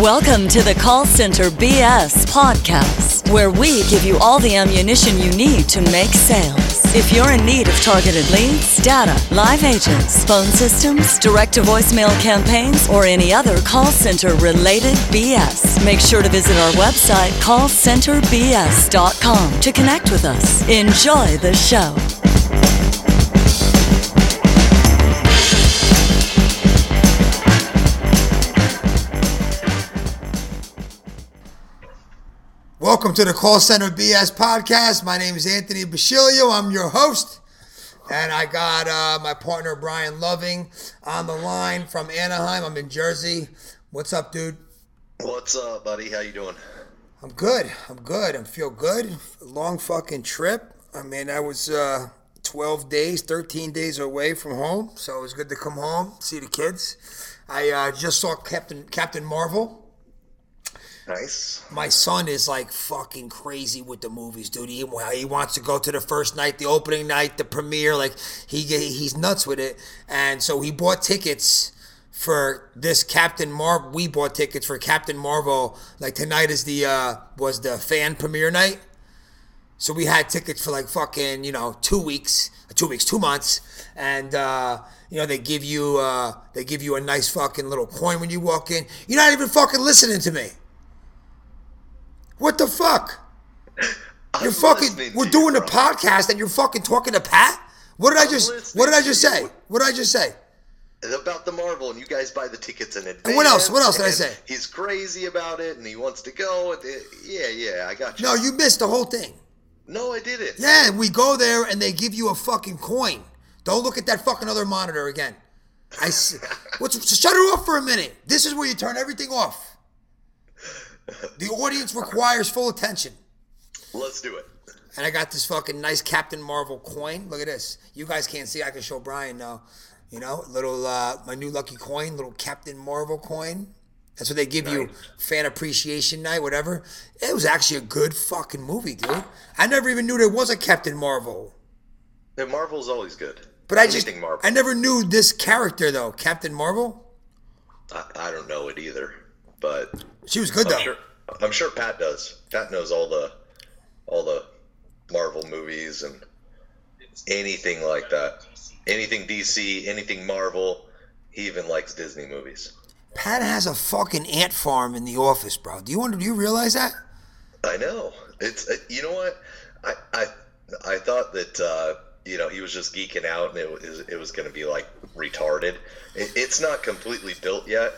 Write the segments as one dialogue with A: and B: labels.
A: Welcome to the Call Center BS podcast, where we give you all the ammunition you need to make sales. If you're in need of targeted leads, data, live agents, phone systems, direct to voicemail campaigns, or any other call center related BS, make sure to visit our website, callcenterbs.com, to connect with us. Enjoy the show.
B: Welcome to the Call Center BS podcast. My name is Anthony Basilio. I'm your host. And I got uh, my partner Brian Loving on the line from Anaheim. I'm in Jersey. What's up, dude?
C: What's up, buddy? How you doing?
B: I'm good. I'm good. I feel good. Long fucking trip. I mean, I was uh, 12 days, 13 days away from home, so it was good to come home, see the kids. I uh, just saw Captain Captain Marvel.
C: Nice.
B: My son is like fucking crazy with the movies, dude. He, he wants to go to the first night, the opening night, the premiere. Like he he's nuts with it, and so he bought tickets for this Captain Marvel. We bought tickets for Captain Marvel. Like tonight is the uh, was the fan premiere night. So we had tickets for like fucking you know two weeks, two weeks, two months, and uh, you know they give you uh, they give you a nice fucking little coin when you walk in. You're not even fucking listening to me. What the fuck? You're fucking. We're
C: to
B: doing
C: you,
B: a podcast and you're fucking talking to Pat. What did I
C: I'm
B: just? What did I just
C: you.
B: say? What did I just say?
C: About the Marvel, and you guys buy the tickets in advance.
B: And what else? What else did I say?
C: He's crazy about it, and he wants to go. It- yeah, yeah, I got you.
B: No, you missed the whole thing.
C: no, I didn't.
B: Yeah, we go there and they give you a fucking coin. Don't look at that fucking other monitor again. I s- what's shut it off for a minute. This is where you turn everything off. The audience requires full attention.
C: Let's do it.
B: And I got this fucking nice Captain Marvel coin. Look at this. You guys can't see. I can show Brian now. You know, little uh, my new lucky coin, little Captain Marvel coin. That's what they give you fan appreciation night, whatever. It was actually a good fucking movie, dude. I never even knew there was a Captain Marvel.
C: And Marvel's always good.
B: But I just
C: Marvel.
B: I never knew this character though, Captain Marvel.
C: I, I don't know it either, but
B: She was good though.
C: I'm sure. I'm sure Pat does. Pat knows all the all the Marvel movies and anything like that. Anything DC, anything Marvel. He even likes Disney movies.
B: Pat has a fucking ant farm in the office, bro. Do you want? Do you realize that?
C: I know. It's uh, you know what I I I thought that uh, you know he was just geeking out and it was it was going to be like retarded. It, it's not completely built yet,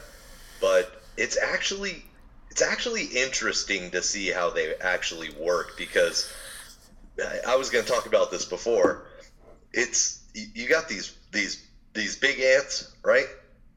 C: but it's actually it's actually interesting to see how they actually work because I, I was going to talk about this before. It's you, got these these these big ants, right?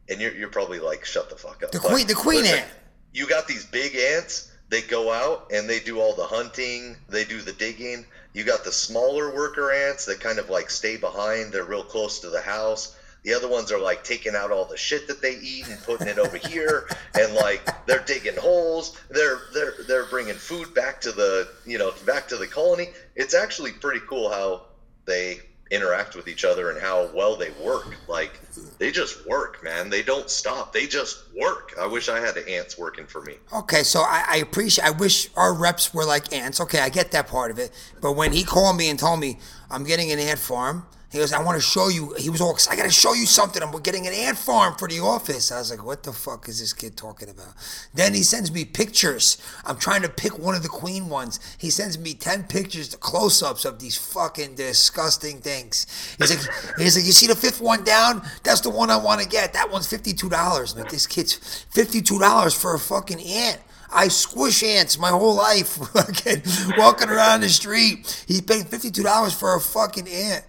C: And you're you're probably like shut the fuck up.
B: The
C: But
B: queen- the queen
C: listen,
B: ant.
C: you got these big ants they go out and they do all the hunting they do the digging you got the smaller worker ants that kind of like stay behind they're real close to the house the other ones are like taking out all the shit that they eat and putting it over here and like they're digging holes they're they're they're bringing food back to the you know back to the colony it's actually pretty cool how they interact with each other and how well they work like they just work man they don't stop they just work i wish i had ants working for me
B: Okay, so I, I appreciate. I wish our reps were like ants. Okay, I get that part of it. But when he called me and told me I'm getting an ant farm, he goes, "I want to show you." He was all, excited, "I got to show you something. I'm getting an ant farm for the office." I was like, "What the fuck is this kid talking about?" Then he sends me pictures. I'm trying to pick one of the queen ones. He sends me ten pictures, the close-ups of these fucking disgusting things. He's like, he's like, "You see the fifth one down? That's the one I want to get. That one's fifty-two dollars." Like this kid's fifty-two dollars for a fucking ant. I squish ants my whole life, walking around the street. Paying fifty-two dollars for a fucking ant.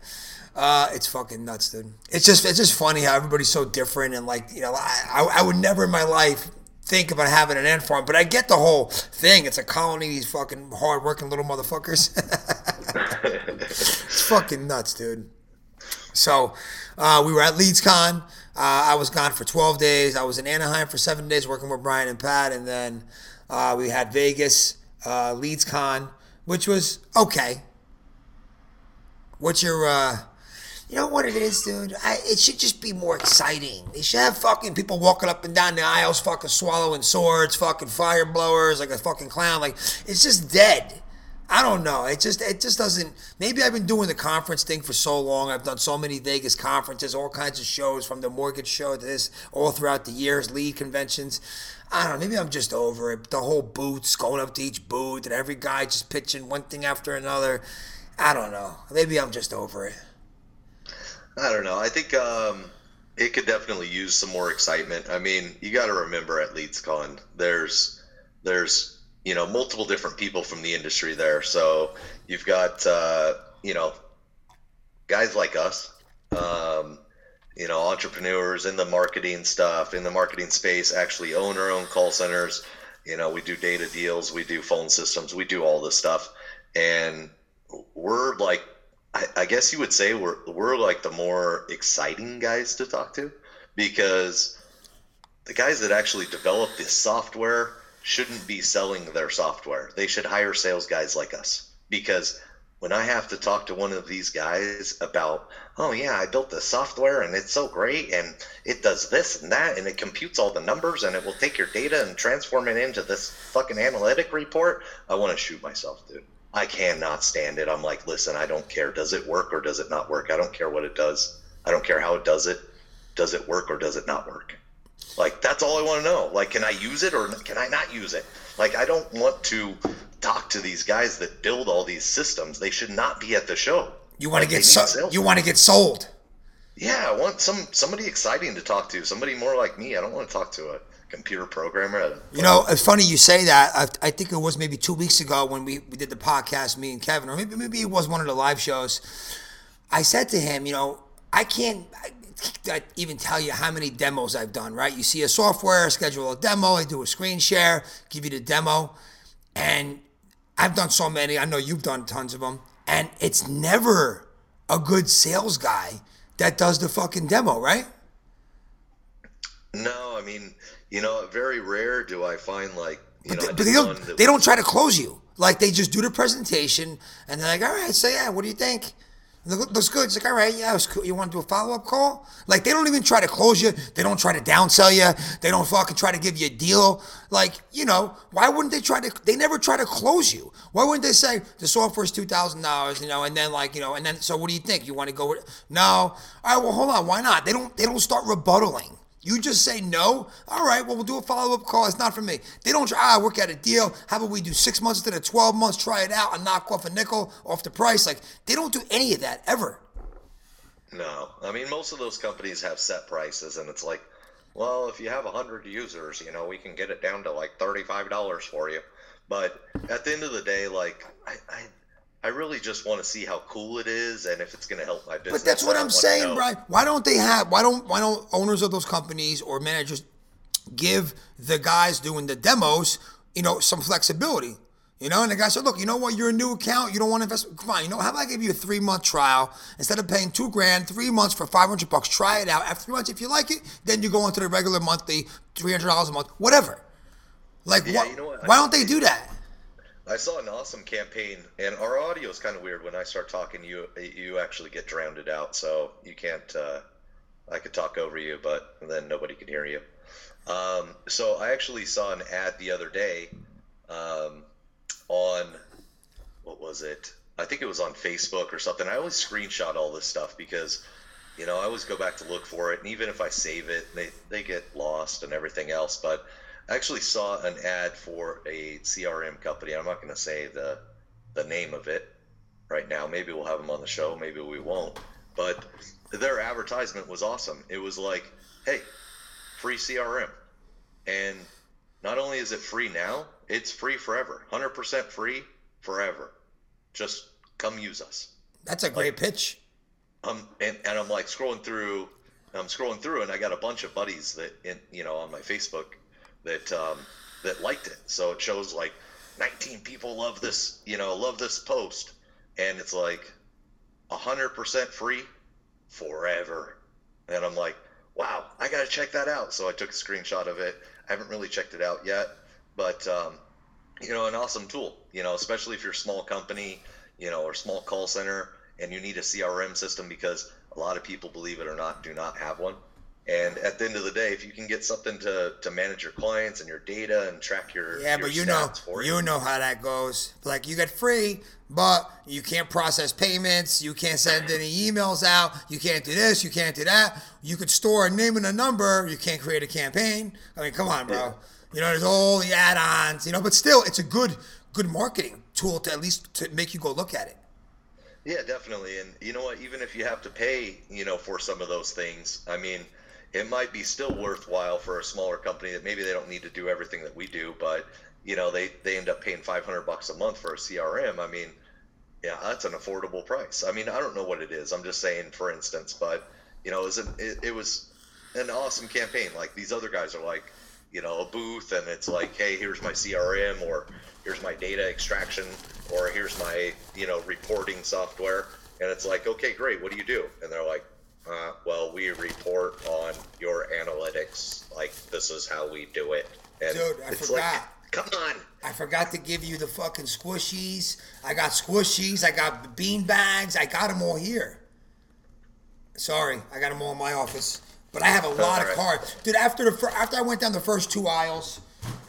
B: Uh, it's fucking nuts, dude. It's just it's just funny how everybody's so different and like you know I, I, I would never in my life think about having an ant farm, but I get the whole thing. It's a colony of these fucking hard-working little motherfuckers. it's fucking nuts, dude. So uh, we were at LeadsCon. Uh, I was gone for 12 days. I was in Anaheim for seven days working with Brian and Pat, and then uh, we had Vegas, uh, LeadsCon, which was okay. What's your uh, You know what it is, dude? I, it should just be more exciting. They should have fucking people walking up and down the aisles, fucking swallowing swords, fucking fire blowers, like a fucking clown. Like it's just dead. I don't know. It just it just doesn't. Maybe I've been doing the conference thing for so long. I've done so many Vegas conferences, all kinds of shows, from the mortgage show to this, all throughout the years, lead conventions. I don't know. Maybe I'm just over it. The whole booths, going up to each booth, and every guy just pitching one thing after another. I don't know. Maybe I'm just over it.
C: I don't know. I think um, it could definitely use some more excitement. I mean, you got to remember at LeadsCon, there's there's you know multiple different people from the industry there. So you've got uh, you know guys like us, um, you know entrepreneurs in the marketing stuff, in the marketing space, actually own our own call centers. You know, we do data deals, we do phone systems, we do all this stuff, and we're like I, I guess you would say we're we're like the more exciting guys to talk to because the guys that actually develop this software shouldn't be selling their software. They should hire sales guys like us because when I have to talk to one of these guys about, oh yeah, I built this software and it's so great and it does this and that and it computes all the numbers and it will take your data and transform it into this fucking analytic report, I want to shoot myself, dude. I cannot stand it. I'm like, listen, I don't care. Does it work or does it not work? I don't care what it does. I don't care how it does it. Does it work or does it not work? Like that's all I want to know. Like, can I use it or can I not use it? Like, I don't want to talk to these guys that build all these systems. They should not be at the show.
B: You want to get so- you want to get sold.
C: Yeah, I want some somebody exciting to talk to. Somebody more like me. I don't want to talk to a computer programmer.
B: You know, it's funny you say that. I, I, think it was maybe two weeks ago when we, we did the podcast, me and Kevin, or maybe maybe it was one of the live shows. I said to him, you know, I can't I, even tell you how many demos I've done. Right? You see a software, schedule a demo, I do a screen share, give you the demo, and I've done so many. I know you've done tons of them, and it's never a good sales guy that does the fucking demo, right?
C: No, I mean you know, very rare do I find like you but know.
B: They, but they don't. They don't try to close you. Like they just do the presentation and they're like, all right, so yeah, what do you think? Look, looks good. It's like, all right, yeah, it cool. You want to do a follow up call? Like, they don't even try to close you. They don't try to downsell you. They don't fucking try to give you a deal. Like, you know, why wouldn't they try to? They never try to close you. Why wouldn't they say the software is two thousand dollars? You know, and then like, you know, and then so what do you think? You want to go with? No. All right, well, hold on. Why not? They don't. They don't start rebuttaling. You just say no. All right, well, we'll do a follow up call. It's not for me. They don't try, ah, work out a deal. How about we do six months instead of 12 months, try it out and knock off a nickel off the price? Like, they don't do any of that ever.
C: No. I mean, most of those companies have set prices, and it's like, well, if you have 100 users, you know, we can get it down to like $35 for you. But at the end of the day, like, I, I I really just want to see how cool it is and if it's going to help my business.
B: But that's what I'm saying, Brian. Why don't they have? Why don't why don't owners of those companies or managers give the guys doing the demos, you know, some flexibility? You know, and the guy said, "Look, you know what? You're a new account. You don't want to invest. Come on, you know, how about I give you a three month trial instead of paying two grand, three months for five hundred bucks? Try it out. After three months, if you like it, then you go into the regular monthly three hundred dollars a month, whatever. Like, yeah, you know what? why don't they do that?
C: I saw an awesome campaign, and our audio is kind of weird. When I start talking, you you actually get drowned out, so you can't. Uh, I could talk over you, but then nobody can hear you. Um, so I actually saw an ad the other day um, on what was it? I think it was on Facebook or something. I always screenshot all this stuff because you know I always go back to look for it, and even if I save it, they they get lost and everything else, but I actually saw an ad for a CRM company. I'm not going to say the the name of it right now. Maybe we'll have them on the show. Maybe we won't. But their advertisement was awesome. It was like, hey, free CRM, and not only is it free now, it's free forever. 100% free forever. Just come use us.
B: That's a great like, pitch.
C: Um, and, and I'm like scrolling through, I'm scrolling through, and I got a bunch of buddies that, in, you know, on my Facebook that um, that liked it. So it shows like 19 people love this, you know, love this post, and it's like 100% free forever. And I'm like, wow, I got to check that out. So I took a screenshot of it. I haven't really checked it out yet, but um, you know, an awesome tool. You know, especially if you're a small company, you know, or small call center, and you need a CRM system because A lot of people, believe it or not, do not have one. And at the end of the day, if you can get something to, to manage your clients and your data and track your
B: yeah,
C: your
B: but you know
C: for
B: you know how that goes. Like you get free, but you can't process payments, you can't send any emails out, you can't do this, you can't do that. You could store a name and a number, you can't create a campaign. I mean, come on, bro.
C: Yeah.
B: You know, there's all the add-ons, you know, but still, it's a good good marketing tool to at least to make you go look at it.
C: Yeah, definitely. And you know what? Even if you have to pay, you know, for some of those things, I mean, it might be still worthwhile for a smaller company that maybe they don't need to do everything that we do, but you know, they they end up paying 500 bucks a month for a CRM. I mean, yeah, that's an affordable price. I mean, I don't know what it is. I'm just saying, for instance, but you know, it was an, it, it was an awesome campaign. Like these other guys are like, you know, a booth, and it's like, hey, here's my CRM, or here's my data extraction, or here's my you know reporting software, and it's like, okay, great, what do you do? And they're like, uh, well, we report on your analytics. Like this is how we do it. And
B: Dude, I
C: it's
B: forgot.
C: like, come on.
B: I forgot to give you the fucking squishies. I got squishies. I got bean bags. I got them all here. Sorry, I got them all in my office. But I have a lot of cards, dude. After the fir- after I went down the first two aisles,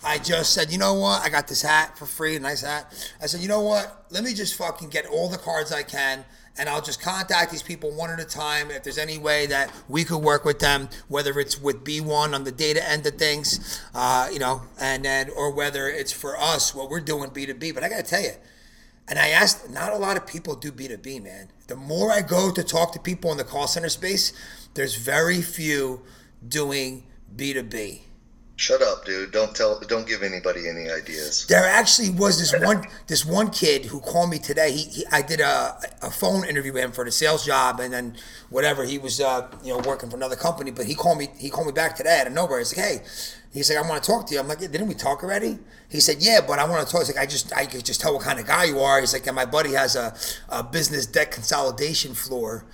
B: I just said, you know what? I got this hat for free, a nice hat. I said, you know what? Let me just fucking get all the cards I can, and I'll just contact these people one at a time. If there's any way that we could work with them, whether it's with B1 on the data end of things, uh, you know, and then or whether it's for us what we're doing B2B. But I got to tell you, and I asked, not a lot of people do B2B, man. The more I go to talk to people in the call center space, there's very few doing B2B.
C: Shut up, dude. Don't tell. Don't give anybody any ideas.
B: There actually was this one this one kid who called me today. He, he I did a, a phone interview with him for the sales job, and then whatever he was uh, you know working for another company. But he called me he called me back today out of nowhere. He's like, hey, he's like, I want to talk to you. I'm like, didn't we talk already? He said, yeah, but I want to talk. He's like, I just I could just tell what kind of guy you are. He's like, and my buddy has a, a business debt consolidation floor.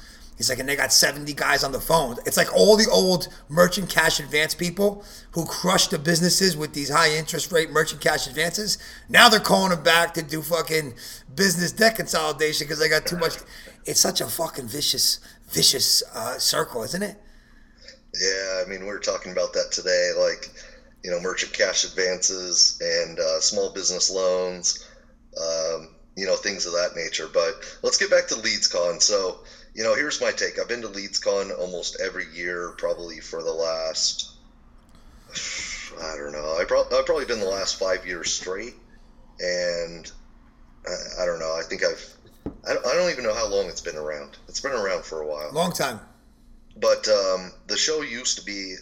B: He's like, and they got 70 guys on the phone. It's like all the old merchant cash advance people who crushed the businesses with these high interest rate merchant cash advances. Now they're calling them back to do fucking business debt consolidation because they got too much. It's such a fucking vicious, vicious uh, circle, isn't it?
C: Yeah, I mean, we were talking about that today, like, you know, merchant cash advances and uh, small business loans, um, you know, things of that nature. But let's get back to LeadsCon. So, you know, here's my take. I've been to LeadsCon almost every year, probably for the last, I don't know, I pro- I've probably been the last five years straight. And I, I don't know, I think I've, I don't, I don't even know how long it's been around. It's been around for a while
B: Long time.
C: but um, the show used to be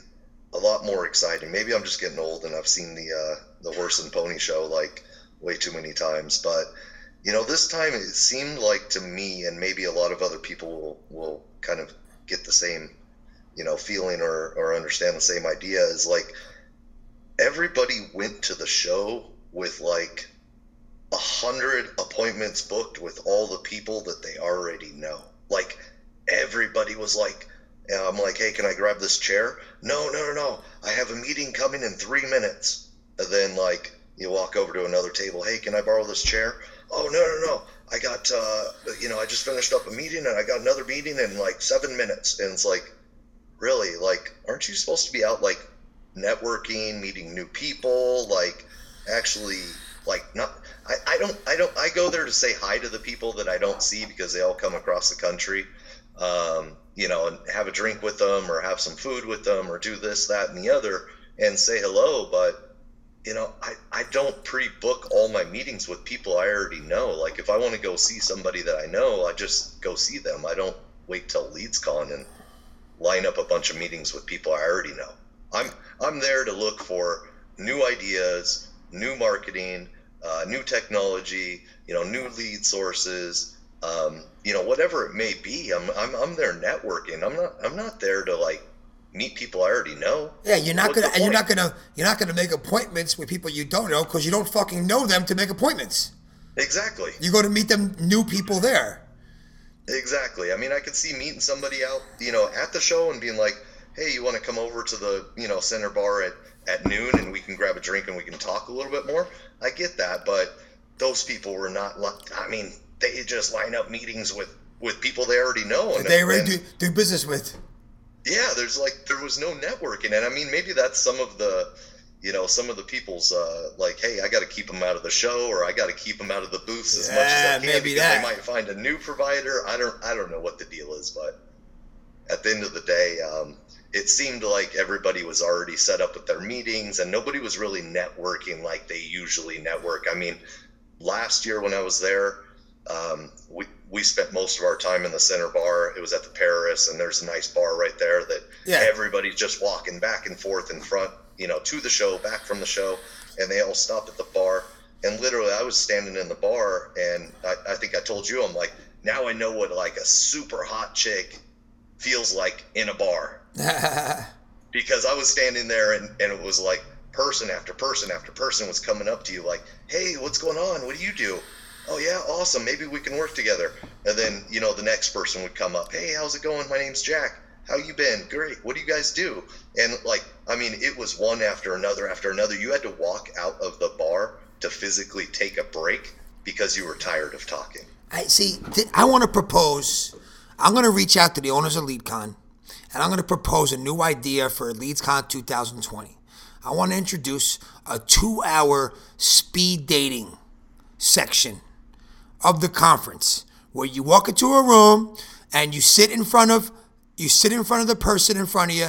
C: a lot more exciting. Maybe I'm just getting old and I've seen the uh, the horse and pony show like way too many times. But you know, this time it seemed like to me, and maybe a lot of other people will will kind of get the same you know feeling or or understand the same idea. Is like everybody went to the show with like a hundred appointments booked with all the people that they already know. Like everybody was like, I'm like, hey, can I grab this chair? No, no, no, no. I have a meeting coming in three minutes. And then like you walk over to another table. Hey, can I borrow this chair? Oh no, no, no. I got uh, you know, I just finished up a meeting and I got another meeting in like seven minutes. And it's like, really, like, aren't you supposed to be out like networking, meeting new people, like actually like not I, I don't I don't I go there to say hi to the people that I don't see because they all come across the country. Um, you know, and have a drink with them or have some food with them or do this, that, and the other and say hello. But, you know, I, I don't pre book all my meetings with people I already know. Like, if I want to go see somebody that I know, I just go see them. I don't wait till leads LeadsCon and line up a bunch of meetings with people I already know. I'm, I'm there to look for new ideas, new marketing, uh, new technology, you know, new lead sources, um, you know, whatever it may be. I'm, I'm, I'm there networking. I'm not, I'm not there to like meet people I already know.
B: Yeah, you're not
C: What's
B: gonna you're not gonna you're not gonna make appointments with people you don't know because you don't fucking know them to make appointments.
C: Exactly.
B: You go to meet them new people there.
C: Exactly. I mean, I could see meeting somebody out, you know, at the show and being like, "Hey, you want to come over to the, you know, center bar at at noon and we can grab a drink and we can talk a little bit more." I get that, but those people were not. li- I mean, they just line up meetings with with people they already know. And,
B: They already
C: and-
B: do, do business with.
C: Yeah, there's like there was no networking, and I mean maybe that's some of the, you know, some of the people's uh, like, hey, I got to keep them out of the show, or I got to keep them out of the booths as much as I can
B: maybe
C: because
B: that.
C: they might find a new provider. I don't, I don't know what the deal is, but at the end of the day, um, it seemed like everybody was already set up with their meetings, and nobody was really networking like they usually network. I mean, last year when I was there, um, we we spent most of our time in the center bar. It was at the Paris, and there's a nice bar right there that
B: Yeah.
C: everybody's just walking back and forth in front, you know, to the show, back from the show, and they all stop at the bar. And literally, I was standing in the bar, and I, I think I told you, I'm like, now I know what like a super hot chick feels like in a bar because I was standing there and, and it was like person after person after person was coming up to you like, hey, what's going on? What do you do? Oh yeah, awesome. Maybe we can work together. And then you know the next person would come up. Hey, how's it going? My name's Jack. How you been? Great. What do you guys do? And like, I mean, it was one after another after another. You had to walk out of the bar to physically take a break because you were tired of talking.
B: I see. Th- I want to propose. I'm going to reach out to the owners of LeadCon, and I'm going to propose a new idea for LeadsCon 2020. I want to introduce a two-hour speed dating section of the conference where you walk into a room and you sit in front of you sit in front of the person in front of you,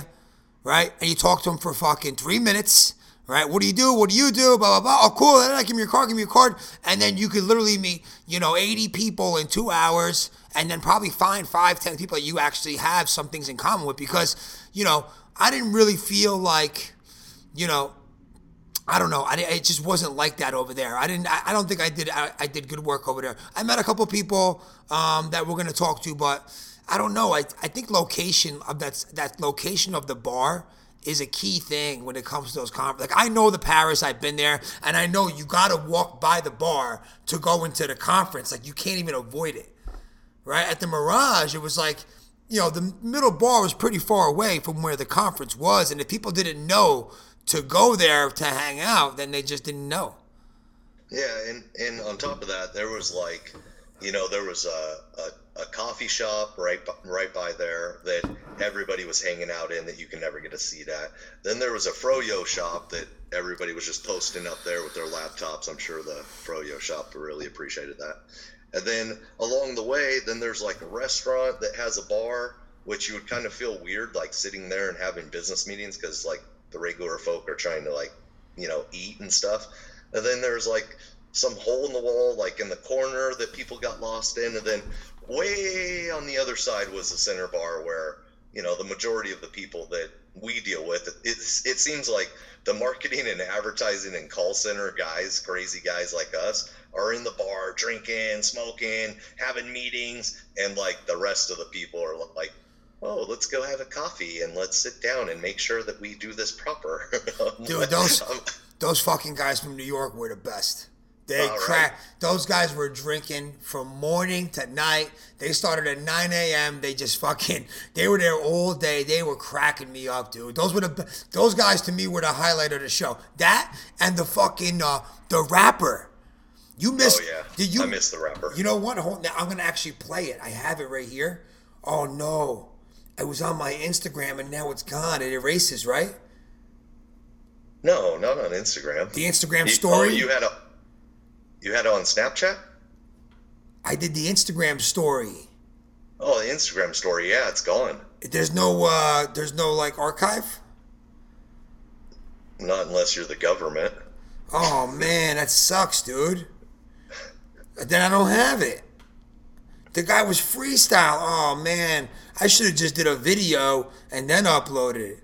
B: right? And you talk to them for fucking three minutes, right? What do you do? What do you do? Blah blah blah. Oh, cool. I give me your card. Give me your card. And then you could literally meet, you know, 80 people in two hours, and then probably find five, ten people that you actually have some things in common with. Because, you know, I didn't really feel like, you know, I don't know. I, it just wasn't like that over there. I didn't. I, I don't think I did. I, I did good work over there. I met a couple people um, that we're gonna talk to, but I don't know. I, I think location of that that location of the bar is a key thing when it comes to those conferences. Like I know the Paris. I've been there, and I know you got to walk by the bar to go into the conference. Like you can't even avoid it. Right at the Mirage, it was like. You know, the middle bar was pretty far away from where the conference was, and if people didn't know to go there to hang out, then they just didn't know.
C: Yeah, and and on top of that, there was like, you know, there was a, a, a coffee shop right b- right by there that everybody was hanging out in that you can never get a seat at. Then there was a froyo shop that everybody was just posting up there with their laptops. I'm sure the froyo shop really appreciated that. And then along the way, then there's like a restaurant that has a bar, which you would kind of feel weird like sitting there and having business meetings because like the regular folk are trying to like you know eat and stuff. And then there's like some hole in the wall, like in the corner that people got lost in. And then way on the other side was the center bar where, you know, the majority of the people that we deal with, it's, it seems like the marketing and advertising and call center guys, crazy guys like us, are in the bar drinking, smoking, having meetings. And like the rest of the people are like, oh, let's go have a coffee and let's sit down and make sure that we do this proper.
B: Dude, those
C: Um,
B: those fucking guys from New York were the best. They
C: All right.
B: crack. Those guys were drinking from morning to night. They started at 9 a.m. They just fucking. They were there all day. They were cracking me up, dude. Those were the. Those guys to me were the highlight of the show. That and the fucking uh, the rapper. You missed.
C: oh, yeah.
B: Did you?
C: I missed the rapper.
B: You know what? Hold, now I'm gonna actually play it. I have it right here. Oh no, it was on my Instagram and now it's gone. It erases, right?
C: No, not on Instagram.
B: The Instagram
C: You-
B: story.
C: Oh, you had a you had it on Snapchat?
B: I did the Instagram story.
C: Oh, the Instagram story. Yeah, it's gone.
B: There's no, uh, there's no like archive.
C: Not unless you're the government.
B: Oh man, that sucks, dude. Then I don't have it. The guy was freestyle. Oh man, I should have just did a video and then uploaded it.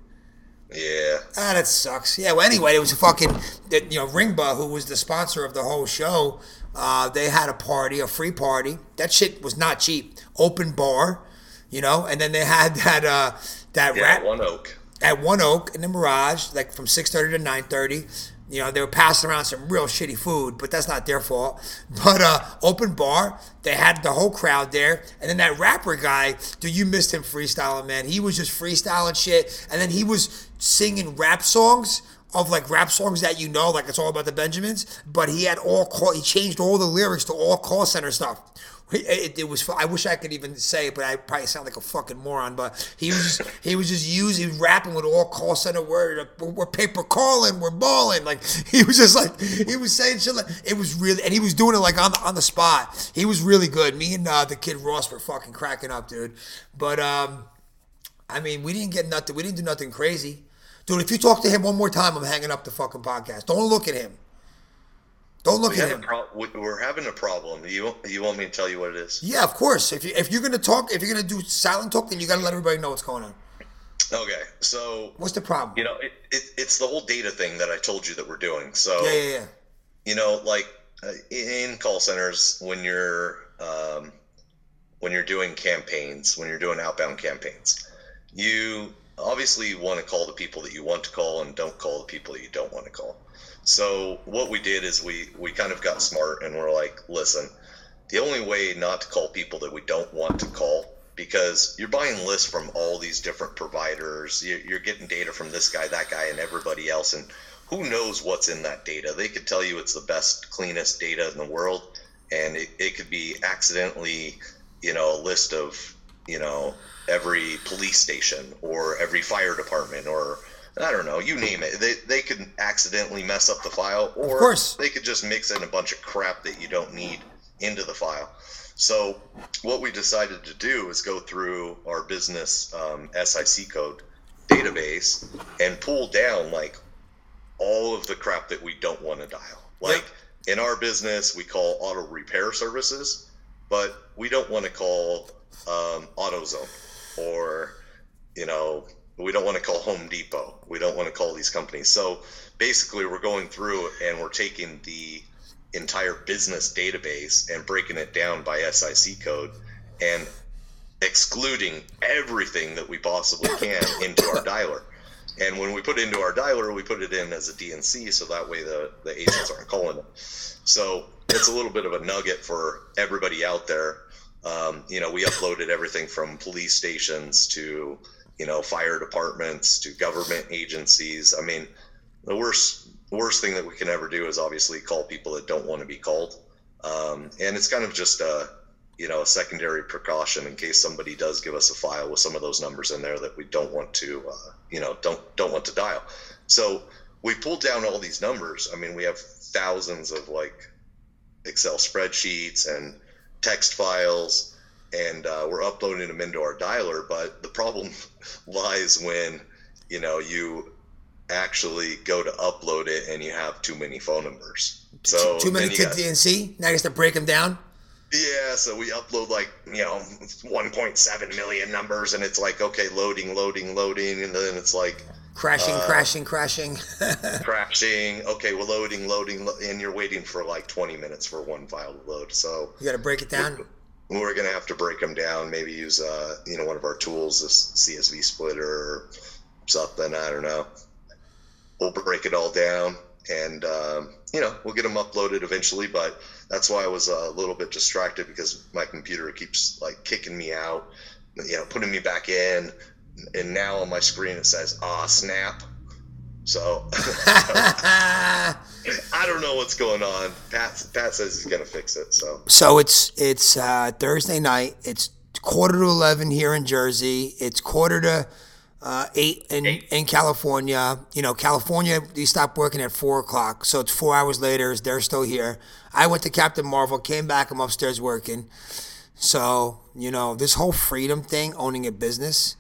C: Yeah.
B: Ah, that sucks. Yeah. Well, anyway, it was a fucking, that, you know, Ringba, who was the sponsor of the whole show. Uh, they had a party, a free party. That shit was not cheap. Open bar, you know, and then they had that uh, that
C: Yeah,
B: rap
C: One Oak.
B: at One Oak in the Mirage, like from six thirty to nine thirty. You know, they were passing around some real shitty food, but that's not their fault. But uh, open bar, they had the whole crowd there, and then that rapper guy, dude, you missed him freestyling, man. He was just freestyling shit, and then he was singing rap songs of like rap songs that you know, like it's all about the Benjamins. But he had all call, he changed all the lyrics to all call center stuff. It, it, was. I wish I could even say it, but I probably sound like a fucking moron. But he was just he was just using rapping with all call center word. We're paper calling, we're balling. Like he was just like he was saying shit. Like, it was really, and he was doing it like on the on the spot. He was really good. Me and uh, the kid Ross were fucking cracking up, dude. But um, I mean, we didn't get nothing. We didn't do nothing crazy, dude. If you talk to him one more time, I'm hanging up the fucking podcast. Don't look at him. Don't look
C: we
B: at him.
C: Pro- we're having a problem. You you want me to tell you what it is?
B: Yeah, of course. If you if you're gonna talk, if you're gonna do silent talk, then you gotta let everybody know what's going on.
C: Okay, so
B: what's the problem?
C: You know, it, it, it's the whole data thing that I told you that we're doing. So
B: yeah, yeah, yeah.
C: You know, like uh, in call centers when you're um, when you're doing campaigns, when you're doing outbound campaigns, you obviously want to call the people that you want to call and don't call the people that you don't want to call. So what we did is we we kind of got smart and we're like, listen, the only way not to call people that we don't want to call because you're buying lists from all these different providers, you're getting data from this guy, that guy, and everybody else, and who knows what's in that data? They could tell you it's the best, cleanest data in the world, and it, it could be accidentally, you know, a list of, you know, every police station or every fire department or I don't know, you name it. They, they could accidentally mess up the file, or
B: of course.
C: they could just mix in a bunch of crap that you don't need into the file. So, what we decided to do is go through our business um, SIC code database and pull down like all of the crap that we don't want to dial. Like yep. in our business, we call auto repair services, but we don't want to call um, AutoZone or you know we don't want to call Home Depot. We don't want to call these companies. So basically, we're going through and we're taking the entire business database and breaking it down by SIC code and excluding everything that we possibly can into our dialer. And when we put it into our dialer, we put it in as a DNC so that way the, the agents aren't calling it. So it's a little bit of a nugget for everybody out there. Um, you know, we uploaded everything from police stations to you know, fire departments to government agencies. I mean, the worst worst thing that we can ever do is obviously call people that don't want to be called, um, and it's kind of just a you know a secondary precaution in case somebody does give us a file with some of those numbers in there that we don't want to uh, you know don't don't want to dial. So we pulled down all these numbers. I mean, we have thousands of like Excel spreadsheets and text files and uh, we're uploading them into our dialer. But the problem lies when you know you actually go to upload it and you have too many phone numbers. So
B: too, too many to got, DNC. Now you have to break them down.
C: Yeah, so we upload like you know 1.7 million numbers, and it's like okay, loading, loading, loading, and then it's like
B: crashing, uh, crashing, crashing,
C: crashing. Okay, we're loading, loading, and you're waiting for like 20 minutes for one file to load. So
B: you got to break it down
C: we're going to have to break them down. Maybe use uh, you know one of our tools, this CSV splitter or something. I don't know. We'll break it all down, and um, you know we'll get them uploaded eventually. But that's why I was a little bit distracted because my computer keeps like kicking me out, you know, putting me back in, and now on my screen it says "ah snap." So I don't know what's going on. Pat Pat says he's gonna fix it. So
B: so it's it's uh, Thursday night. It's quarter to eleven here in Jersey. It's quarter to uh, eight in eight. in California. You know, California they stop working at four o'clock, so it's four hours later. They're still here. I went to Captain Marvel, came back. I'm upstairs working. So you know, this whole freedom thing, owning a business,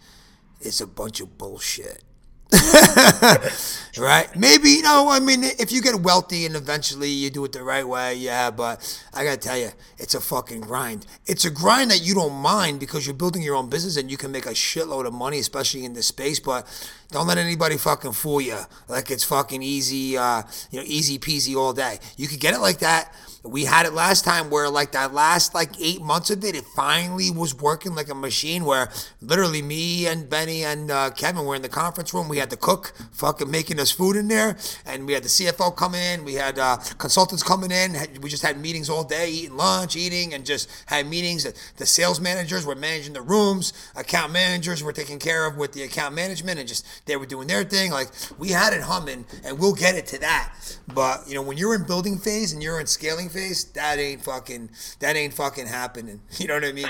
B: is a bunch of bullshit. right? Maybe, you know, I mean, if you get wealthy and eventually you do it the right way, yeah, but I gotta tell you, it's a fucking grind. It's a grind that you don't mind because you're building your own business and you can make a shitload of money, especially in this space, but don't let anybody fucking fool you like it's fucking easy, uh, you know, easy peasy all day. You could get it like that we had it last time where like that last like eight months of it, it finally was working like a machine where literally me and Benny and uh, Kevin were in the conference room. We had the cook fucking making us food in there, and we had the CFO coming in. We had uh, consultants coming in. We just had meetings all day, eating lunch, eating, and just had meetings. The sales managers were managing the rooms. Account managers were taken care of with the account management, and just they were doing their thing. Like we had it humming, and we'll get it to that. But you know, when you're in building phase and you're in scaling phase, that ain't fucking that ain't fucking happening. You know what I mean?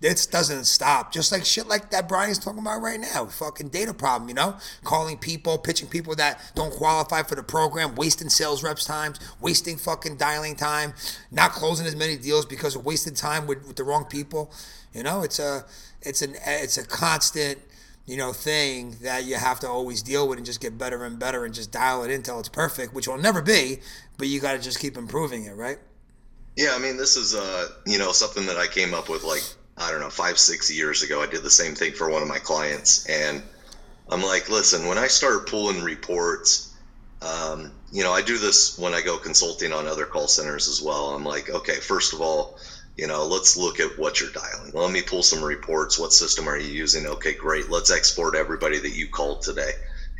B: this doesn't stop. Just like shit like that Brian's talking about right now. Fucking data problem. You know, calling people, pitching people that don't qualify for the program, wasting sales reps times, wasting fucking dialing time, not closing as many deals because of wasted time with, with the wrong people. You know, it's a it's an it's a constant you know thing that you have to always deal with and just get better and better and just dial it in until it's perfect, which will never be, but you got to just keep improving it, right?
C: Yeah, I mean, this is uh, you know something that I came up with like I don't know five six years ago. I did the same thing for one of my clients, and I'm like, listen, when I started pulling reports, um, you know, I do this when I go consulting on other call centers as well. I'm like, okay, first of all, you know, let's look at what you're dialing. Let me pull some reports. What system are you using? Okay, great. Let's export everybody that you called today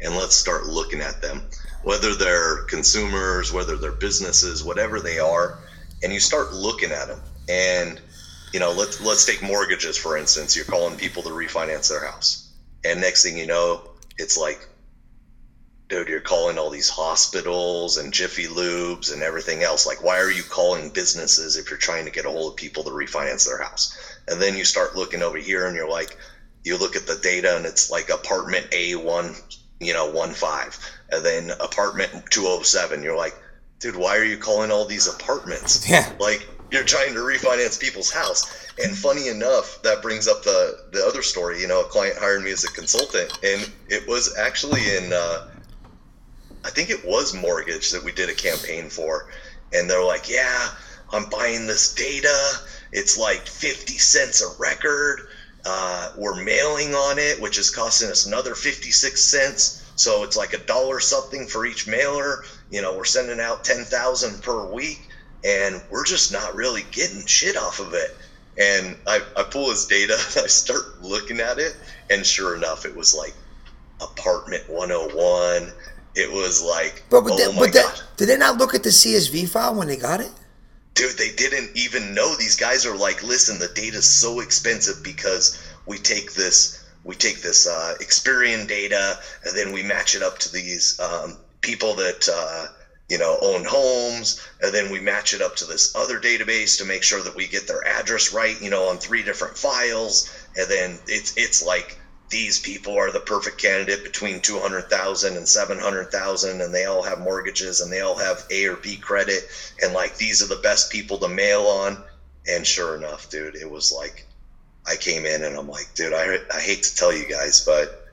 C: and let's start looking at them, whether they're consumers, whether they're businesses, whatever they are. And you start looking at them. And, you know, let's, let's take mortgages, for instance. You're calling people to refinance their house. And next thing you know, it's like dude, you're calling all these hospitals and Jiffy Lubes and everything else. Like, why are you calling businesses if you're trying to get a hold of people to refinance their house? And then you start looking over here and you're like, you look at the data and it's like apartment A1, you know, one five, and then apartment 207. You're like, dude, why are you calling all these apartments?
B: Yeah.
C: Like, you're trying to refinance people's house. And funny enough, that brings up the the other story. You know, a client hired me as a consultant, and it was actually in uh, I think it was mortgage that we did a campaign for, and they're like, "Yeah, I'm buying this data. It's like 50 cents a record. Uh, we're mailing on it, which is costing us another 56 cents. So it's like a dollar something for each mailer. You know, we're sending out 10,000 per week, and we're just not really getting shit off of it." And I, I pull his data, I start looking at it, and sure enough, it was like apartment 101 it was like,
B: but, but,
C: oh
B: they,
C: my
B: but did they not look at the CSV file when they got it?
C: dude! They didn't even know. These guys are like, listen, the data's so expensive because we take this, we take this uh, Experian data, and then we match it up to these um, people that. Uh, you know, own homes, and then we match it up to this other database to make sure that we get their address right, you know, on three different files, and then it's it's like these people are the perfect candidate between 200,000 and 700,000 and they all have mortgages and they all have A or B credit and like these are the best people to mail on. And sure enough dude it was like I came in and I'm like dude I, I hate to tell you guys but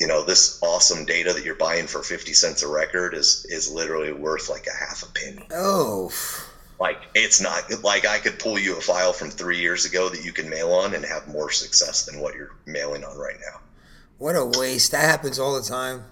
C: you know this awesome data that you're buying for 50 cents a record is is literally worth like a half a penny.
B: Oh,
C: like it's not like I could pull you a file from three years ago that you can mail on and have more success than what you're mailing on right now.
B: What a waste! That happens all the time.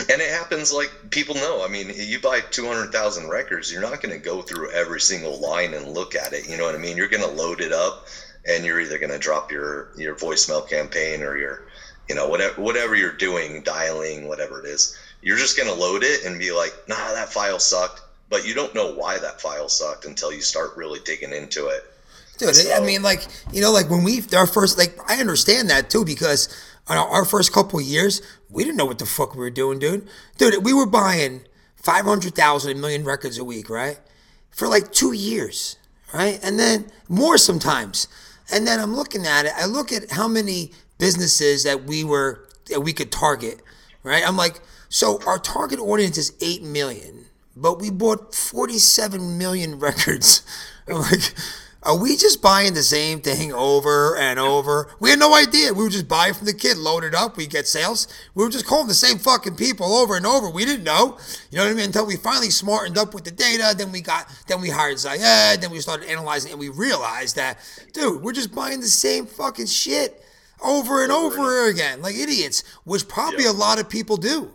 C: And it happens like people know. I mean, you buy 200,000 records, you're not going to go through every single line and look at it. You know what I mean? You're going to load it up and you're either going to drop your, your voicemail campaign or your, you know, whatever, whatever you're doing, dialing, whatever it is. You're just going to load it and be like, nah, that file sucked. But you don't know why that file sucked until you start really digging into it.
B: Dude, I mean, like you know, like when we our first, like I understand that too because our, first couple years, we didn't know what the fuck we were doing, dude. Dude, we were buying five hundred thousand, a million records a week, right, for like two years, right, and then more sometimes. And then I'm looking at it. I look at how many businesses that we were that we could target, right? I'm like, so our target audience is eight million, but we bought 47 million records. I'm like, are we just buying the same thing over and over? We had no idea. We were just buying from the kid, load it up, we get sales. We were just calling the same fucking people over and over. We didn't know. You know what I mean? Until we finally smartened up with the data, then we got then we hired Zayed, then we started analyzing and we realized that, dude, we're just buying the same fucking shit over and over again, like idiots, which probably
C: Yeah.
B: a lot of people do.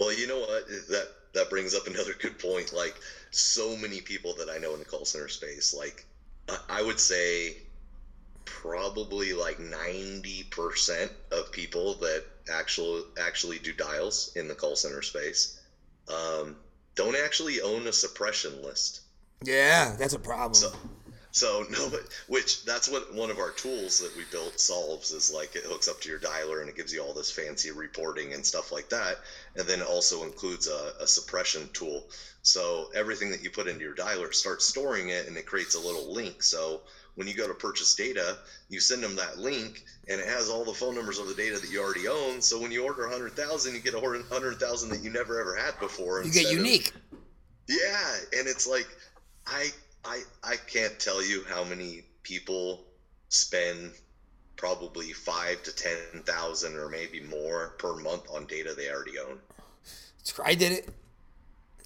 C: Well, you know what? That that brings up another good point. Like so many people that I know in the call center space, like I- would say probably like 90% of people that actually actually do dials in the call center space um, don't actually own a suppression list.
B: Yeah, that's a problem.
C: So, So no, but which that's what one of our tools that we built solves is like it hooks up to your dialer and it gives you all this fancy reporting and stuff like that, and then it also includes a, a suppression tool. So everything that you put into your dialer starts storing it, and it creates a little link. So when you go to purchase data, you send them that link, and it has all the phone numbers of the data that you already own. So when you order 100,000, you get a 100,000 that you never ever had before.
B: You get
C: instead of-
B: unique.
C: yeah, and it's like I I I can't tell you how many people spend probably five to ten thousand or maybe more per month on data they already own.
B: I did it.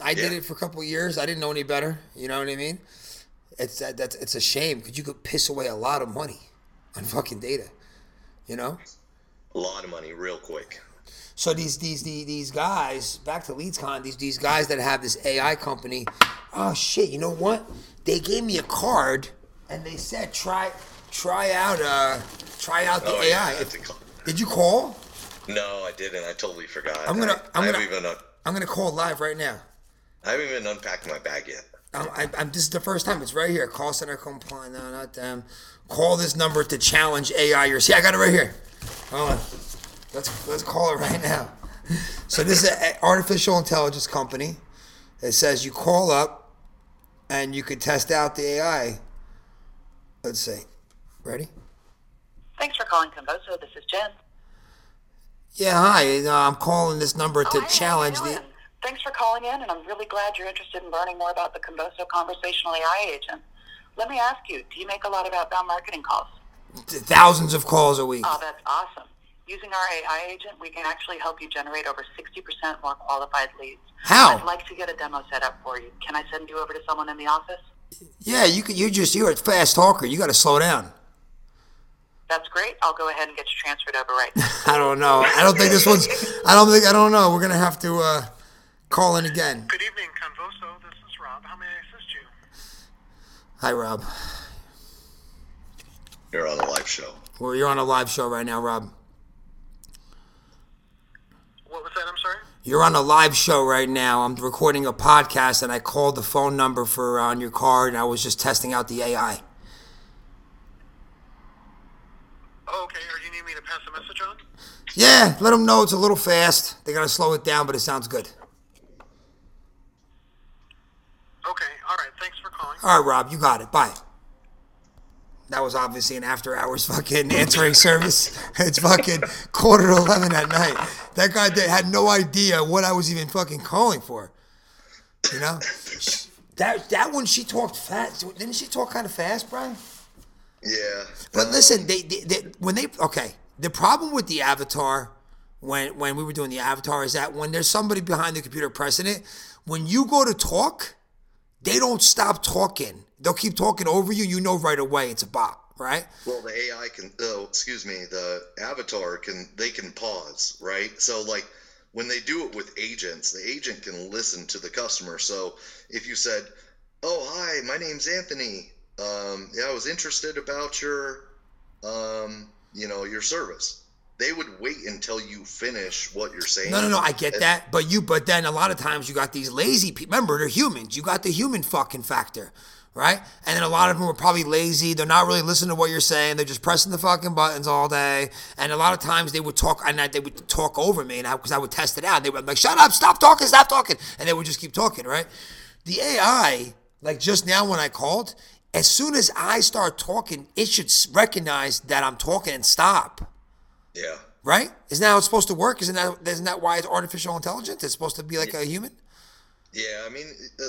B: I did
C: Yeah.
B: it for a couple of years. I didn't know any better. You know what I mean? It's that that's it's a shame because you could piss away a lot of money on fucking data. You know.
C: A lot of money, real quick.
B: So these these these, these guys back to LeadsCon, these these guys that have this AI company. Oh shit! You know what? They gave me a card and they said try try out uh try out the
C: Oh,
B: AI.
C: yeah,
B: If- did you call?
C: No, I didn't. I totally forgot.
B: I'm gonna-
C: I,
B: I'm
C: I
B: gonna-
C: even
B: I'm gonna call live right now.
C: I haven't even unpacked my bag yet.
B: I'm, I, I'm, this is the first time. It's right here. Call center compliant. No, not them. Call this number to challenge AI. Your see, I got it right here. Hold on. Let's let's call it right now. So this is an artificial intelligence company. It says you call up, and you could test out the AI. Let's see. Ready?
D: Thanks for calling Convoso. This is Jen.
B: Yeah. Hi. Uh, I'm calling this number to
D: Oh,
B: challenge the.
D: Thanks for calling in, and I'm really glad you're interested in learning more about the Convoso conversational AI agent. Let me ask you, do you make a lot of outbound marketing calls?
B: Thousands of calls a week.
D: Oh, that's awesome. Using our AI agent, we can actually help you generate over 60% more qualified leads.
B: How?
D: I'd like to get a demo set up for you. Can I send you over to someone in the office?
B: Yeah, you could. You just you're a fast talker. You got to slow down.
D: That's great. I'll go ahead and get you transferred over right now.
B: I don't know. I don't think this one's. I don't think. I don't know. We're gonna have to uh, call in again.
E: Good evening, Convoso. This is Rob. How may I assist you?
B: Hi, Rob.
C: You're on a live show.
B: Well, you're on a live show right now, Rob.
E: What was that? I'm sorry.
B: You're on a live show right now. I'm recording a podcast, and I called the phone number for uh, on your card, and I was just testing out the AI.
E: Oh, okay. Or you need me to pass a message on?
B: Yeah, let them know it's a little fast. They gotta slow it down, but it sounds good.
E: Okay. All right. Thanks for calling.
B: All right, Rob, you got it. Bye. That was obviously an after hours fucking answering service. It's fucking quarter to 11 at night. That guy that had no idea what I was even fucking calling for. You know? That, that one, she talked fast. Didn't she talk kind of fast, Brian?
C: Yeah.
B: But listen, they, they, they when they okay, the problem with the avatar when when we were doing the avatar is that when there's somebody behind the computer pressing it, when you go to talk, they don't stop talking. They'll keep talking over you. You know right away it's a bot, right?
C: Well, the AI can. Oh, excuse me. The avatar can. They can pause, right? So, like, when they do it with agents, the agent can listen to the customer. So, if you said, "Oh, hi, my name's Anthony. Um, yeah, I was interested about your, um, you know, your service," they would wait until you finish what you're saying.
B: No, no, no. I get
C: And-
B: that, but you, but then a lot of times you got these lazy people. Remember, they're humans. You got the human fucking factor, right? And then a lot of them are probably lazy. They're not really listening to what you're saying. They're just pressing the fucking buttons all day. And a lot of times they would talk, and I, they would talk over me, and because I, would test it out. They would be like, "Shut up! Stop talking! Stop talking!" And they would just keep talking, right? The AI, like just now when I called, as soon as I start talking, it should recognize that I'm talking and stop
C: Yeah.
B: right? Isn't that how it's supposed to work? Isn't that isn't that why it's artificial intelligence? It's supposed to be like a human.
C: Yeah, I mean, uh,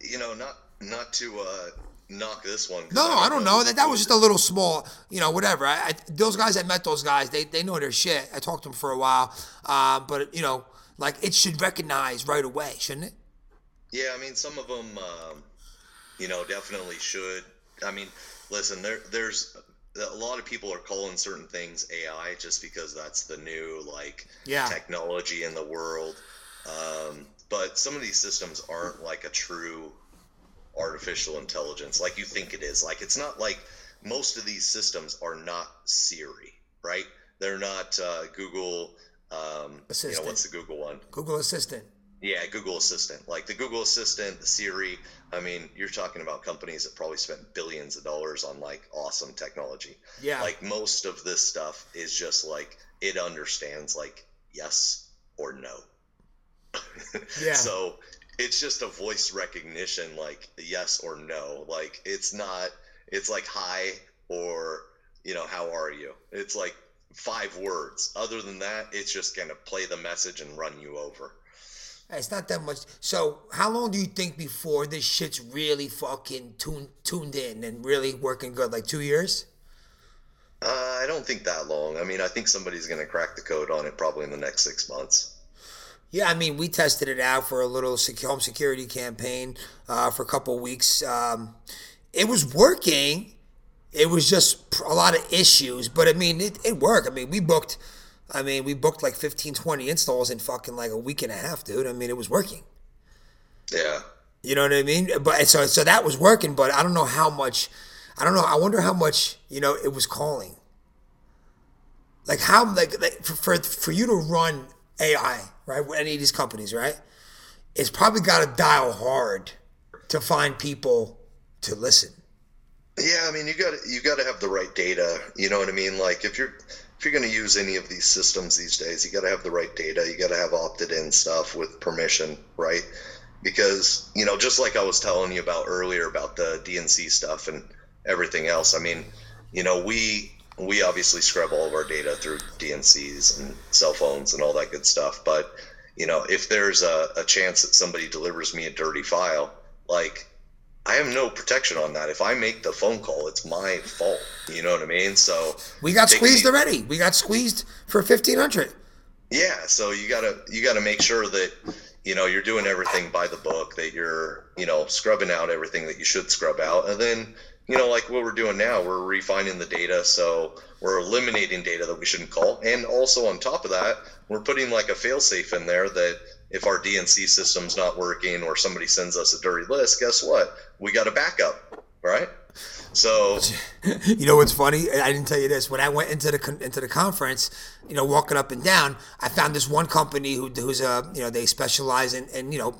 C: you know, not not to uh, knock this one.
B: No, I don't know. That that was just a little small, you know, whatever. I, I those guys I met those guys, they they know their shit. I talked to them for a while, uh, but you know, like it should recognize right away, shouldn't it?
C: Yeah, I mean, some of them, um, you know, definitely should. I mean, listen, there, there's a lot of people are calling certain things AI just because that's the new like
B: Yeah.
C: technology in the world. Um, but some of these systems aren't like a true artificial intelligence like you think it is. Like it's not like most of these systems are not Siri, right? They're not uh, Google. Um, you know,
B: Assistant.
C: what's the Google one?
B: Google Assistant.
C: Yeah, Google Assistant. Like the Google Assistant, the Siri. I mean, you're talking about companies that probably spent billions of dollars on like awesome technology.
B: Yeah.
C: Like most of this stuff is just like it understands like yes or no.
B: Yeah.
C: So it's just a voice recognition like yes or no. Like it's not it's like hi or you know, how are you? It's like five words. Other than that, it's just gonna play the message and run you over.
B: It's not that much. So, how long do you think before this shit's really fucking tuned tuned in and really working good? Like two years?
C: Uh, I don't think that long. I mean, I think somebody's going to crack the code on it probably in the next six months.
B: Yeah, I mean, we tested it out for a little home security campaign uh, for a couple weeks. Um, it was working. It was just a lot of issues, but I mean, it, it worked. I mean, we booked. I mean, we booked like 15, 20 installs in fucking like a week and a half, dude. I mean, it was working.
C: Yeah.
B: You know what I mean? But so so that was working, but I don't know how much. I don't know. I wonder how much you know it was calling. Like how like, like for, for for you to run AI right with any of these companies right, it's probably got to dial hard to find people to listen.
C: Yeah, I mean, you got you got to have the right data. You know what I mean? Like if you're if you're going to use any of these systems these days, you got to have the right data. You got to have opted in stuff with permission, right? Because you know, just like I was telling you about earlier about the DNC stuff and everything else. I mean, you know, we we obviously scrub all of our data through DNCs and cell phones and all that good stuff. But you know, if there's a, a chance that somebody delivers me a dirty file, like I have no protection on that. If I make the phone call, it's my fault. You know what I mean? So
B: We got squeezed already. We got squeezed for fifteen hundred.
C: Yeah, so you gotta you gotta make sure that you know you're doing everything by the book, that you're you know scrubbing out everything that you should scrub out, and then you know like what we're doing now, we're refining the data, so we're eliminating data that we shouldn't call, and also on top of that, we're putting like a failsafe in there that if our DNC system's not working or somebody sends us a dirty list, guess what? We got a backup, right? So
B: You know what's funny? I didn't tell you this. When I went into the into the conference, you know, walking up and down, I found this one company who who's a you know they specialize in, you know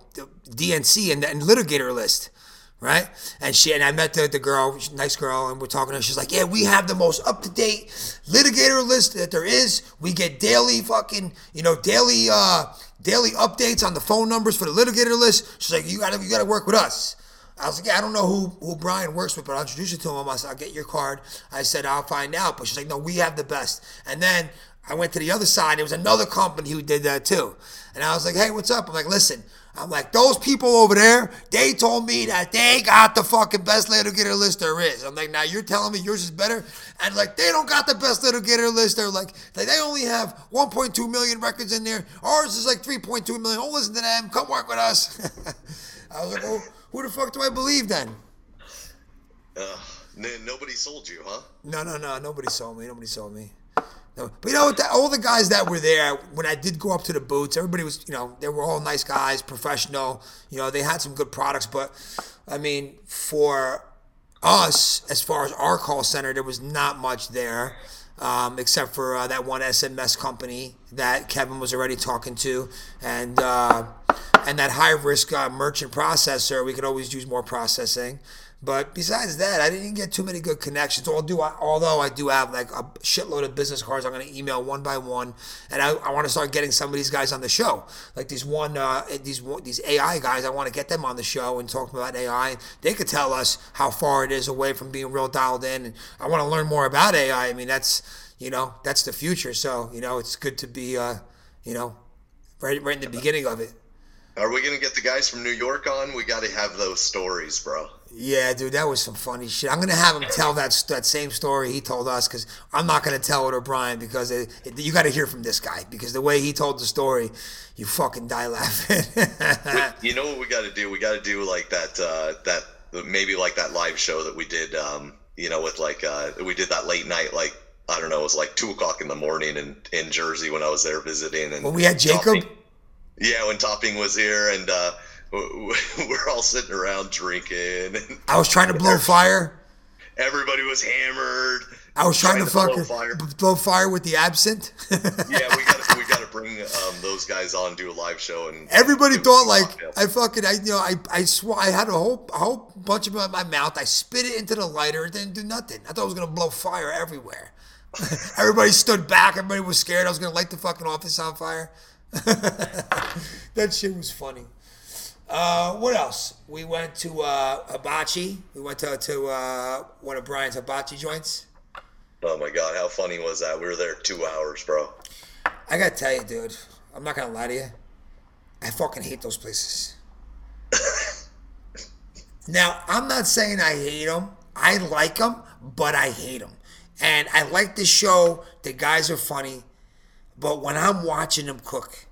B: DNC and, and litigator list, right? And she and I met the the girl, nice girl, and we're talking to her. She's like, "Yeah, we have the most up to date litigator list that there is. We get daily fucking you know daily uh daily updates on the phone numbers for the litigator list." She's like, "You gotta you gotta work with us." I was like, yeah, I don't know who, who Brian works with, but I'll introduce you to him. I said, I'll get your card. I said, I'll find out. But she's like, no, we have the best. And then I went to the other side. There was another company who did that too. And I was like, hey, what's up? I'm like, listen, I'm like, those people over there, they told me that they got the fucking best little litigator list there is. I'm like, now you're telling me yours is better? And like, they don't got the best little litigator list. They're like, like they only have 1.2 million records in there. Ours is like 3.2 million. Oh, listen to them. Come work with us. I was like, well, who the fuck do I believe then?
C: uh, n- nobody sold you, huh?
B: No, no, no. Nobody sold me. Nobody sold me. But you know? All the guys that were there, when I did go up to the boots, everybody was, you know, they were all nice guys, professional. You know, they had some good products. But, I mean, for us, as far as our call center, there was not much there. Um, except for uh, that one SMS company that Kevin was already talking to, and uh, and that high risk uh, merchant processor. We could always use more processing, but besides that, I didn't get too many good connections. Although I, although I do have like a shitload of business cards, I'm going to email one by one, and I, I want to start getting some of these guys on the show. Like these one uh, these these AI guys, I want to get them on the show and talk about AI. They could tell us how far it is away from being real dialed in, and I want to learn more about AI. I mean, that's you know that's the future. So you know, it's good to be uh, you know right right in the beginning of it.
C: Are we gonna get the guys from New York on? We got to have those stories, bro.
B: Yeah, dude, that was some funny shit. I'm gonna have him tell that that same story he told us because I'm not gonna tell it O'Brien because it, it, you got to hear from this guy because the way he told the story, you fucking die laughing.
C: You know what we got to do? We got to do like that. Uh, that maybe like that live show that we did. Um, you know, with like uh, we did that late night. Like I don't know, it was like two o'clock in the morning in in Jersey when I was there visiting. And
B: when we had Jacob,
C: yeah, when Topping was here, and uh, we're all sitting around drinking,
B: I was trying to blow fire.
C: everybody was hammered,
B: I was trying,
C: Trying
B: to,
C: to blow
B: fucking
C: fire.
B: blow fire with the absinthe.
C: yeah, we got we got to bring um, those guys on, do a live show, and
B: Everybody thought like
C: cocktails.
B: I fucking I you know I I sw- I had a whole a whole bunch of it in my mouth. I spit it into the lighter. It didn't do nothing. I thought it was gonna blow fire everywhere. Everybody stood back. Everybody was scared. I was gonna light the fucking office on fire. that shit was funny. Uh, what else? We went to uh, Hibachi. We went to, to uh, one of Brian's hibachi joints.
C: Oh my god, how funny was that? We were there two hours, bro.
B: I gotta tell you, dude. I'm not gonna lie to you. I fucking hate those places. now, I'm not saying I hate them. I like them, but I hate them. And I like the show. The guys are funny. But when I'm watching them cook,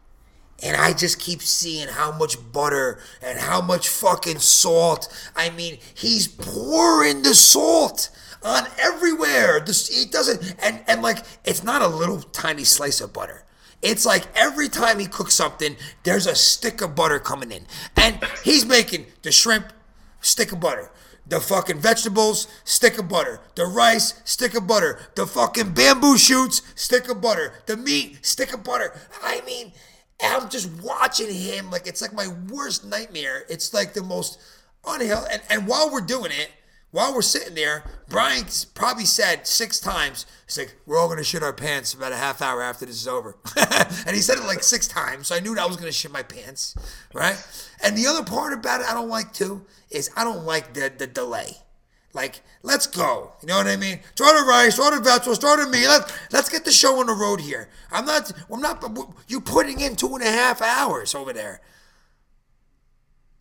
B: and I just keep seeing how much butter and how much fucking salt. I mean, he's pouring the salt on everywhere. This he doesn't, and and like it's not a little tiny slice of butter. It's like every time he cooks something, there's a stick of butter coming in, and he's making the shrimp stick of butter. The fucking vegetables, stick of butter. The rice, stick of butter. The fucking bamboo shoots, stick of butter. The meat, stick of butter. I mean, I'm just watching him like it's like my worst nightmare. It's like the most unhealthy. And, and while we're doing it, while we're sitting there, Brian probably said six times, he's like, we're all going to shit our pants about a half hour after this is over. and he said it like six times. So I knew I was going to shit my pants. Right. And the other part about it I don't like too is I don't like the, the delay. Like, let's go. You know what I mean? Throw the rice, throw the vegetables, throw the meat. Let's, let's get the show on the road here. I'm not, I'm not, you putting in two and a half hours over there.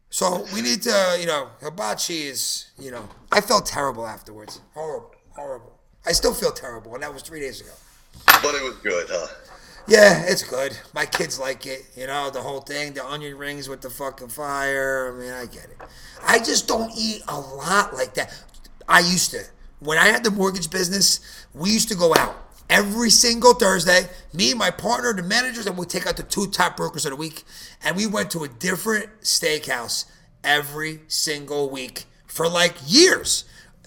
B: So we need to, you know, hibachi is, you know, I felt terrible afterwards. Horrible, horrible. I still feel terrible, and that was three days ago.
C: But it was good, huh?
B: Yeah, it's good. My kids like it. You know, the whole thing, the onion rings with the fucking fire. I mean, I get it. I just don't eat a lot like that. I used to. When I had the mortgage business, we used to go out every single Thursday. Me, and my partner, the managers, and we take out the two top brokers of the week. And we went to a different steakhouse every single week for like years.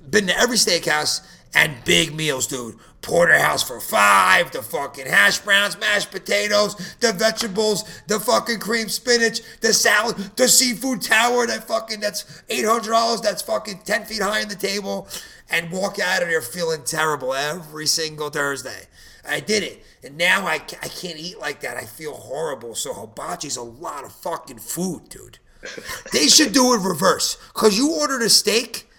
B: Been to every steakhouse and big meals, dude. Porterhouse for five, the fucking hash browns, mashed potatoes, the vegetables, the fucking cream spinach, the salad, the seafood tower that fucking that's eight hundred dollars. That's fucking ten feet high on the table, and walk out of there feeling terrible every single Thursday. I did it, and now I, I can't eat like that. I feel horrible. So hibachi's a lot of fucking food, dude. They should do it reverse, cause you ordered a steak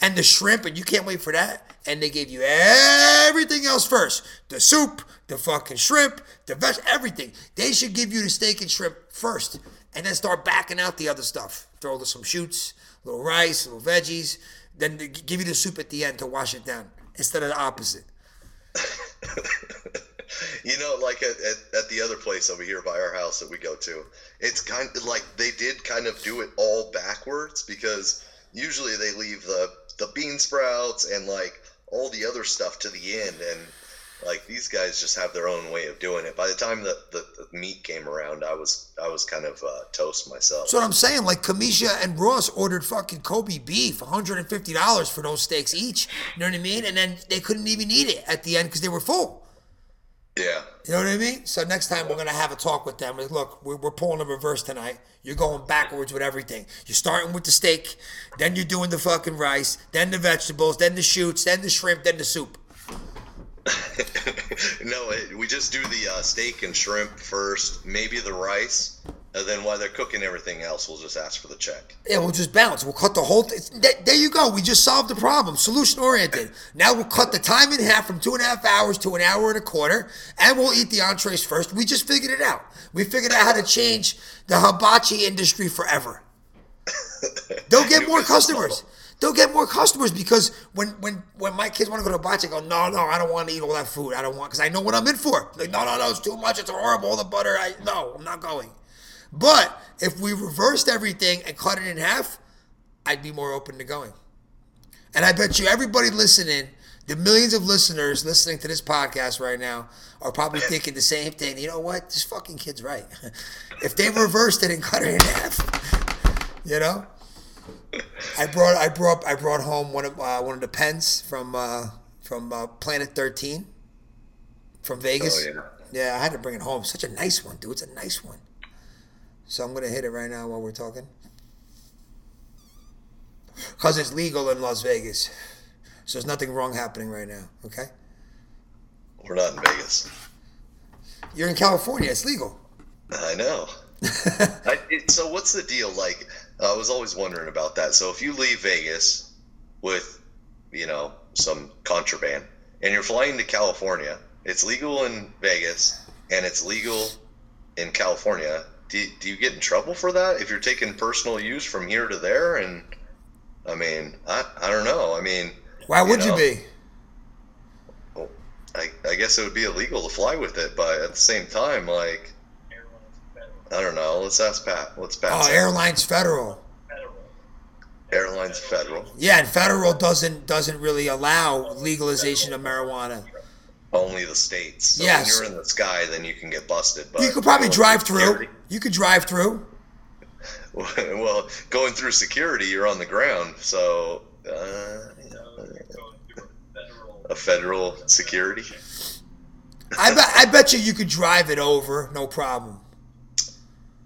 B: and the shrimp, and you can't wait for that. And they gave you everything else first the soup, the fucking shrimp, the veg, everything. They should give you the steak and shrimp first, and then start backing out the other stuff. Throw some shoots, a little rice, a little veggies, then give you the soup at the end to wash it down instead of the opposite.
C: You know, like at, at, at the other place over here by our house that we go to, it's kind of like they did kind of do it all backwards because usually they leave the the bean sprouts and like all the other stuff to the end, and like these guys just have their own way of doing it. By the time the, the, the meat came around, I was I was kind of uh, toast myself.
B: What I'm saying. Like Kamisha and Ross ordered fucking Kobe beef, $150 for those steaks each. You know what I mean? And then they couldn't even eat it at the end because they were full.
C: Yeah,
B: You know what I mean? So next time we're gonna have a talk with them. Like, look, we're, we're pulling the reverse tonight. You're going backwards with everything. You're starting with the steak, then you're doing the fucking rice, then the vegetables, then the shoots, then the shrimp, then the soup.
C: no, it, we just do the uh, steak and shrimp first, maybe the rice, and then while they're cooking everything else, we'll just ask for the check.
B: Yeah, we'll just bounce. We'll cut the whole thing. There, there you go. We just solved the problem. Solution oriented. Now we'll cut the time in half from two and a half hours to an hour and a quarter, and we'll eat the entrees first. We just figured it out. We figured out how to change the hibachi industry forever. They'll get more customers. They'll get more customers because when when when my kids want to go to hibachi, I go, no, no, I don't want to eat all that food. I don't want because I know what I'm in for. Like, no, no, no, it's too much. It's horrible. All the butter. I no, I'm not going. But if we reversed everything and cut it in half, I'd be more open to going. And I bet you everybody listening, the millions of listeners listening to this podcast right now, are probably thinking the same thing. You know what? This fucking kid's right. if they reversed it and cut it in half, you know. I brought I brought I brought home one of uh, one of the pens from uh, from uh, Planet 13 from Vegas.
C: Oh, yeah.
B: Yeah, I had to bring it home. Such a nice one, dude. It's a nice one. So I'm gonna hit it right now while we're talking. Cause it's legal in Las Vegas. So there's nothing wrong happening right now, okay?
C: We're not in Vegas.
B: You're in California, it's legal.
C: I know. I, it, so what's the deal? Like, I was always wondering about that. So if you leave Vegas with, you know, some contraband, and you're flying to California, it's legal in Vegas and it's legal in California. Do, do you get in trouble for that if you're taking personal use from here to there? And I mean, I, I don't know. I mean,
B: Why would you,
C: know,
B: be?
C: well, I, I guess it would be illegal to fly with it, but at the same time, like, I don't know. Let's ask Pat. Let's Pat.
B: Oh. Airlines Federal.
C: Airlines Federal.
B: Yeah, and federal doesn't doesn't really allow legalization of marijuana.
C: Only the states. So
B: Yes.
C: when you're in the sky, then you can get busted. But
B: You could probably drive through. You could drive through.
C: well, going through security, you're on the ground. So, uh, a federal security.
B: I bet I bet you you could drive it over, no problem.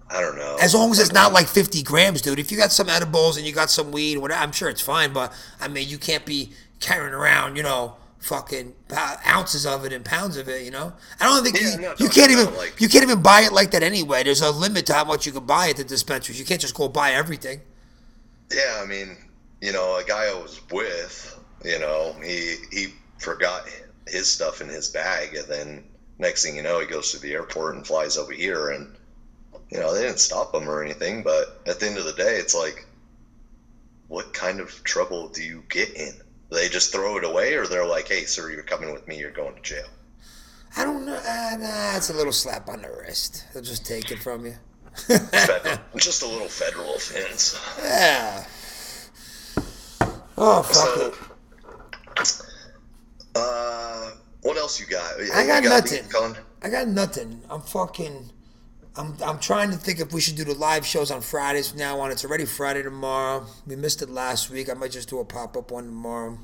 C: I don't know.
B: As long as it's not like 50 grams, dude. If you got some edibles and you got some weed, whatever, I'm sure it's fine. But I mean, you can't be carrying around, you know, fucking ounces of it and pounds of it. You know, I don't think
C: Yeah,
B: you,
C: no,
B: you
C: no,
B: can't
C: no,
B: even
C: like-
B: you can't even buy it like that anyway. There's a limit to how much you can buy at the dispensaries. You can't just go buy everything.
C: Yeah, I mean, you know, a guy I was with, you know, he he forgot his stuff in his bag, and then next thing you know, he goes to the airport and flies over here, and you know, they didn't stop him or anything. But at the end of the day, it's like, what kind of trouble do you get in? They just throw it away, or they're like, "Hey, sir, you're coming with me. You're going to jail."
B: I don't know. Uh, nah, it's a little slap on the wrist. They'll just take it from you.
C: Federal, just a little federal offense.
B: Yeah. Oh fuck
C: So,
B: it.
C: uh, what else you got?
B: I
C: You
B: got nothing. I got nothing. I'm fucking. I'm, I'm trying to think if we should do the live shows on Fridays from now on. It's already Friday tomorrow. We missed it last week. I might just do a pop up one tomorrow.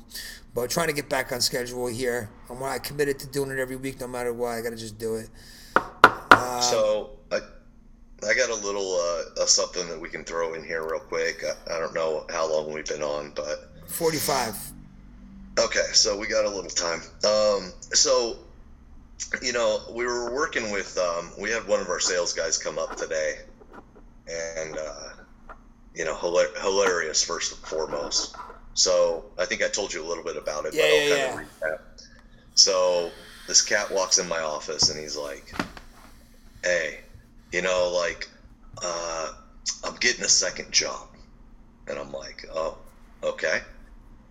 B: But trying to get back on schedule here. I'm I committed to doing it every week, no matter what. I gotta just do it.
C: So I, I got a little uh, uh, something that we can throw in here real quick. I, I don't know how long we've been on, but
B: 45.
C: okay. So we got a little time. Um, so you know, we were working with. Um, we had one of our sales guys come up today, and uh, you know, hila- hilarious first and foremost. So I think I told you a little bit about it,
B: Yeah,
C: but I'll
B: yeah,
C: kind of recap. So this cat walks in my office and he's like, "Hey, you know, like, uh, I'm getting a second job," and I'm like, "Oh, okay."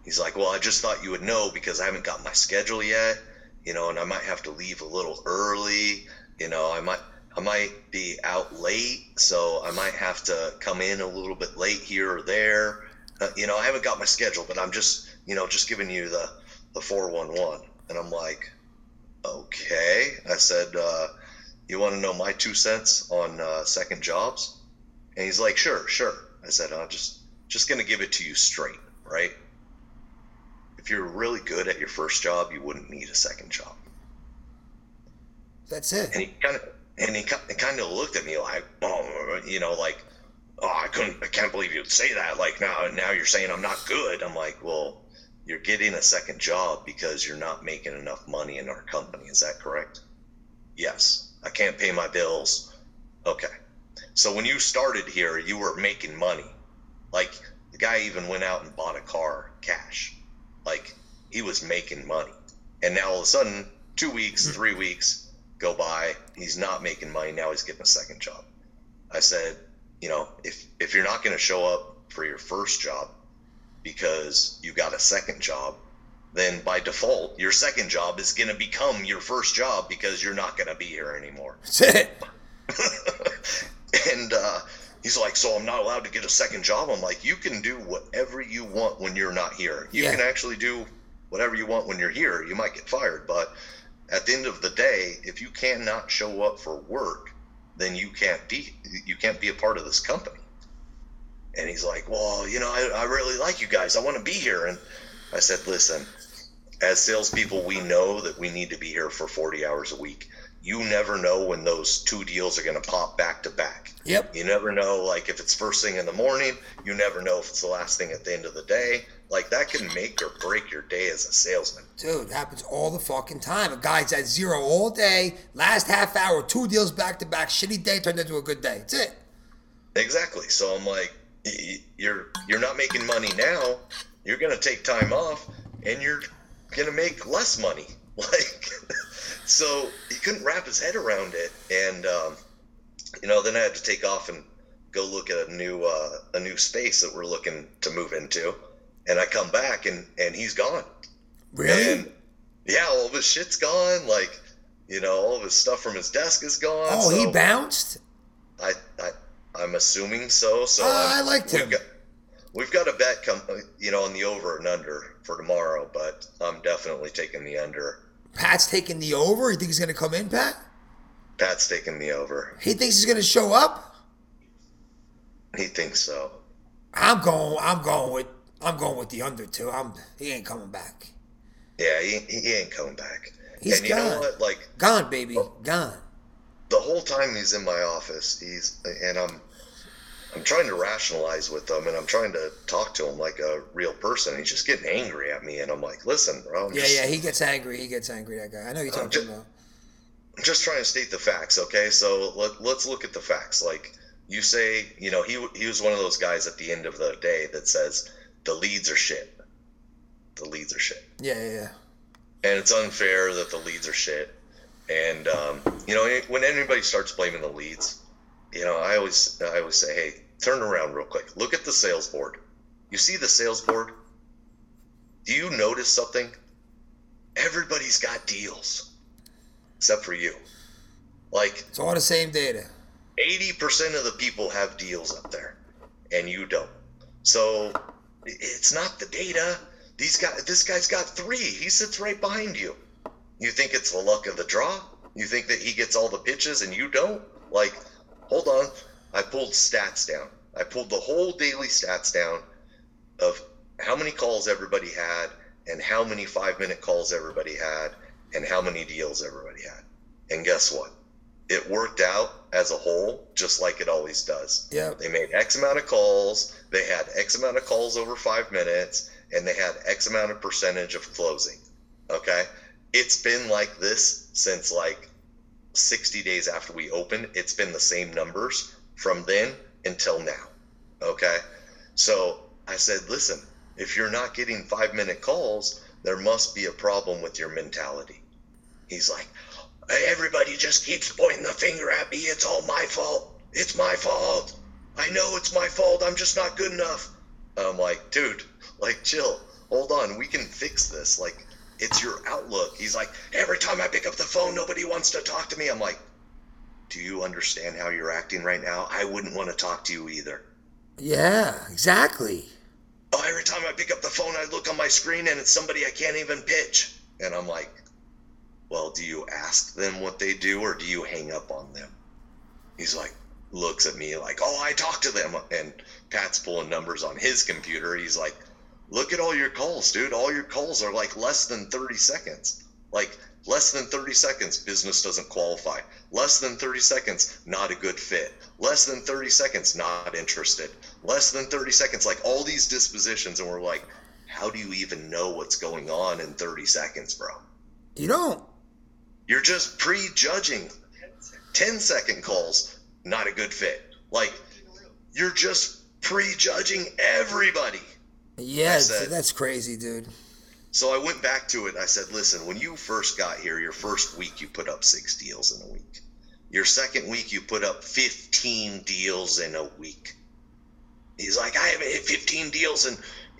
C: He's like, "Well, I just thought you would know because I haven't got my schedule yet, you know, and I might have to leave a little early, you know, I might." I might be out late, so I might have to come in a little bit late here or there. Uh, you know, I haven't got my schedule, but I'm just, you know, just giving you the the 411. And I'm like, okay. I said, uh, you want to know my two cents on uh, second jobs? And he's like, sure, sure. I said, I'm just just gonna give it to you straight, right? If you're really good at your first job, you wouldn't need a second job.
B: That's it.
C: And he kind of and he kind of looked at me like, oh, you know, like, oh, I couldn't, I can't believe you'd say that. Like now, now you're saying I'm not good. I'm like, well, you're getting a second job because you're not making enough money in our company. Is that correct? Yes. I can't pay my bills. Okay. So when you started here, you were making money. Like the guy even went out and bought a car cash. Like he was making money. And now all of a sudden, two weeks, three weeks go by, he's not making money. Now he's getting a second job. I said, you know, if if you're not going to show up for your first job because you got a second job, then by default, your second job is going to become your first job because you're not going to be here anymore.
B: That's it.
C: and uh, he's like, "So I'm not allowed to get a second job?" I'm like, "You can do whatever you want when you're not here. You
B: Yeah.
C: can actually do whatever you want when you're here. You might get fired, but at the end of the day, if you cannot show up for work, then you can't be you can't be a part of this company." And he's like, "Well, you know, I, I really like you guys. I want to be here." And I said, "Listen, as salespeople, we know that we need to be here for 40 hours a week. You never know when those two deals are going to pop back to back.
B: Yep.
C: You never know, like if it's first thing in the morning. You never know if it's the last thing at the end of the day. Like that can make or break your day as a salesman.
B: Dude, it happens all the fucking time. A guy's at zero all day, last half hour, two deals back to back, shitty day turned into a good day. That's it.
C: Exactly. So I'm like, you're you're not making money now. You're gonna take time off, and you're gonna make less money. Like, so he couldn't wrap his head around it, and um, you know, then I had to take off and go look at a new uh, a new space that we're looking to move into, and I come back and and he's gone.
B: Really?
C: And yeah, all of his shit's gone. Like, you know, all of his stuff from his desk is gone.
B: oh, he bounced?
C: I, I I'm assuming so. So I'm-
B: I liked
C: we've
B: him.
C: Got, we've got a bet come, you know, on the over and under for tomorrow, but I'm definitely taking the under.
B: Pat's taking the over? You think he's going to come in, Pat?
C: Pat's taking the over.
B: He thinks he's going to show up?
C: He thinks so.
B: I'm going. I'm going with. I'm going with the under too. I'm. He ain't coming back.
C: Yeah, he, he ain't coming back.
B: He's
C: and you know
B: gone.
C: what? Like
B: Gone, baby. Oh. Gone.
C: the whole time he's in my office, he's and I'm I'm trying to rationalize with him, and I'm trying to talk to him like a real person. He's just getting angry at me, and I'm like, listen, bro. I'm
B: Yeah,
C: just,
B: yeah. He gets angry. He gets angry. That guy. I know you're talking
C: just-
B: about.
C: I'm just trying to state the facts, okay? So let, let's look at the facts. Like you say, you know, he he was one of those guys at the end of the day that says the leads are shit. The leads are shit,
B: Yeah, yeah, yeah.
C: and it's unfair that the leads are shit. And um, you know, when anybody starts blaming the leads, you know, I always I always say, hey, turn around real quick. Look at the sales board. You see the sales board? Do you notice something? Everybody's got deals, except for you. Like
B: It's all the same data.
C: 80% of the people have deals up there and you don't so it's not the data these guys this guy's got three he sits right behind you you think it's the luck of the draw you think that he gets all the pitches and you don't like hold on i pulled stats down i pulled the whole daily stats down of how many calls everybody had and how many five minute calls everybody had and how many deals everybody had and guess what it worked out as a whole just like it always does.
B: Yeah.
C: They made X amount of calls, they had X amount of calls over five minutes, and they had X amount of percentage of closing. Okay? It's been like this since like 60 days after we opened. It's been the same numbers from then until now. Okay? So I said, listen, if you're not getting five minute calls, there must be a problem with your mentality. He's like, everybody just keeps pointing the finger at me. It's all my fault. It's my fault. I know it's my fault. I'm just not good enough. I'm like, dude, like, chill. Hold on. We can fix this. Like, it's your outlook. He's like, every time I pick up the phone, nobody wants to talk to me. I'm like, do you understand how you're acting right now? I wouldn't want to talk to you either.
B: Yeah, exactly.
C: Oh, every time I pick up the phone, I look on my screen and it's somebody I can't even pitch. And I'm like, well, do you ask them what they do or do you hang up on them? He's like, looks at me like, oh, I talk to them. And Pat's pulling numbers on his computer. He's like, look at all your calls, dude. All your calls are like less than 30 seconds. Like, less than 30 seconds, business doesn't qualify. Less than 30 seconds, not a good fit. Less than 30 seconds, not interested. Less than 30 seconds, like all these dispositions. And we're like, how do you even know what's going on in 30 seconds, bro?
B: You don't.
C: You're just prejudging 10 second calls, not a good fit. Like, you're just prejudging everybody.
B: Yeah, that's crazy, dude.
C: So I went back to it. I said, listen, when you first got here, your first week, you put up six deals in a week. Your second week, you put up 15 deals in a week. He's like, I haven't hit 15 deals in,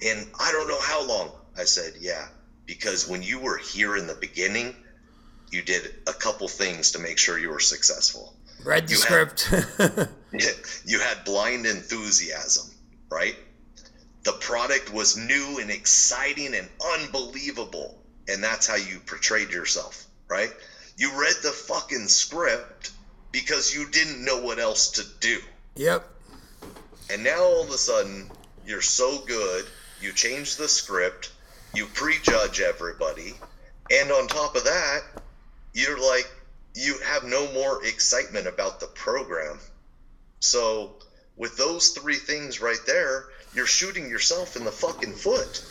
C: in I don't know how long. I said, yeah, because when you were here in the beginning, you did a couple things to make sure you were successful.
B: Read the
C: You
B: script.
C: you had blind enthusiasm, right? The product was new and exciting and unbelievable. And that's how you portrayed yourself, right? You read the fucking script because you didn't know what else to do.
B: yep.
C: And now all of a sudden, you're so good, you change the script, you prejudge everybody, and on top of that, you're like you have no more excitement about the program. So with those three things right there, you're shooting yourself in the fucking foot.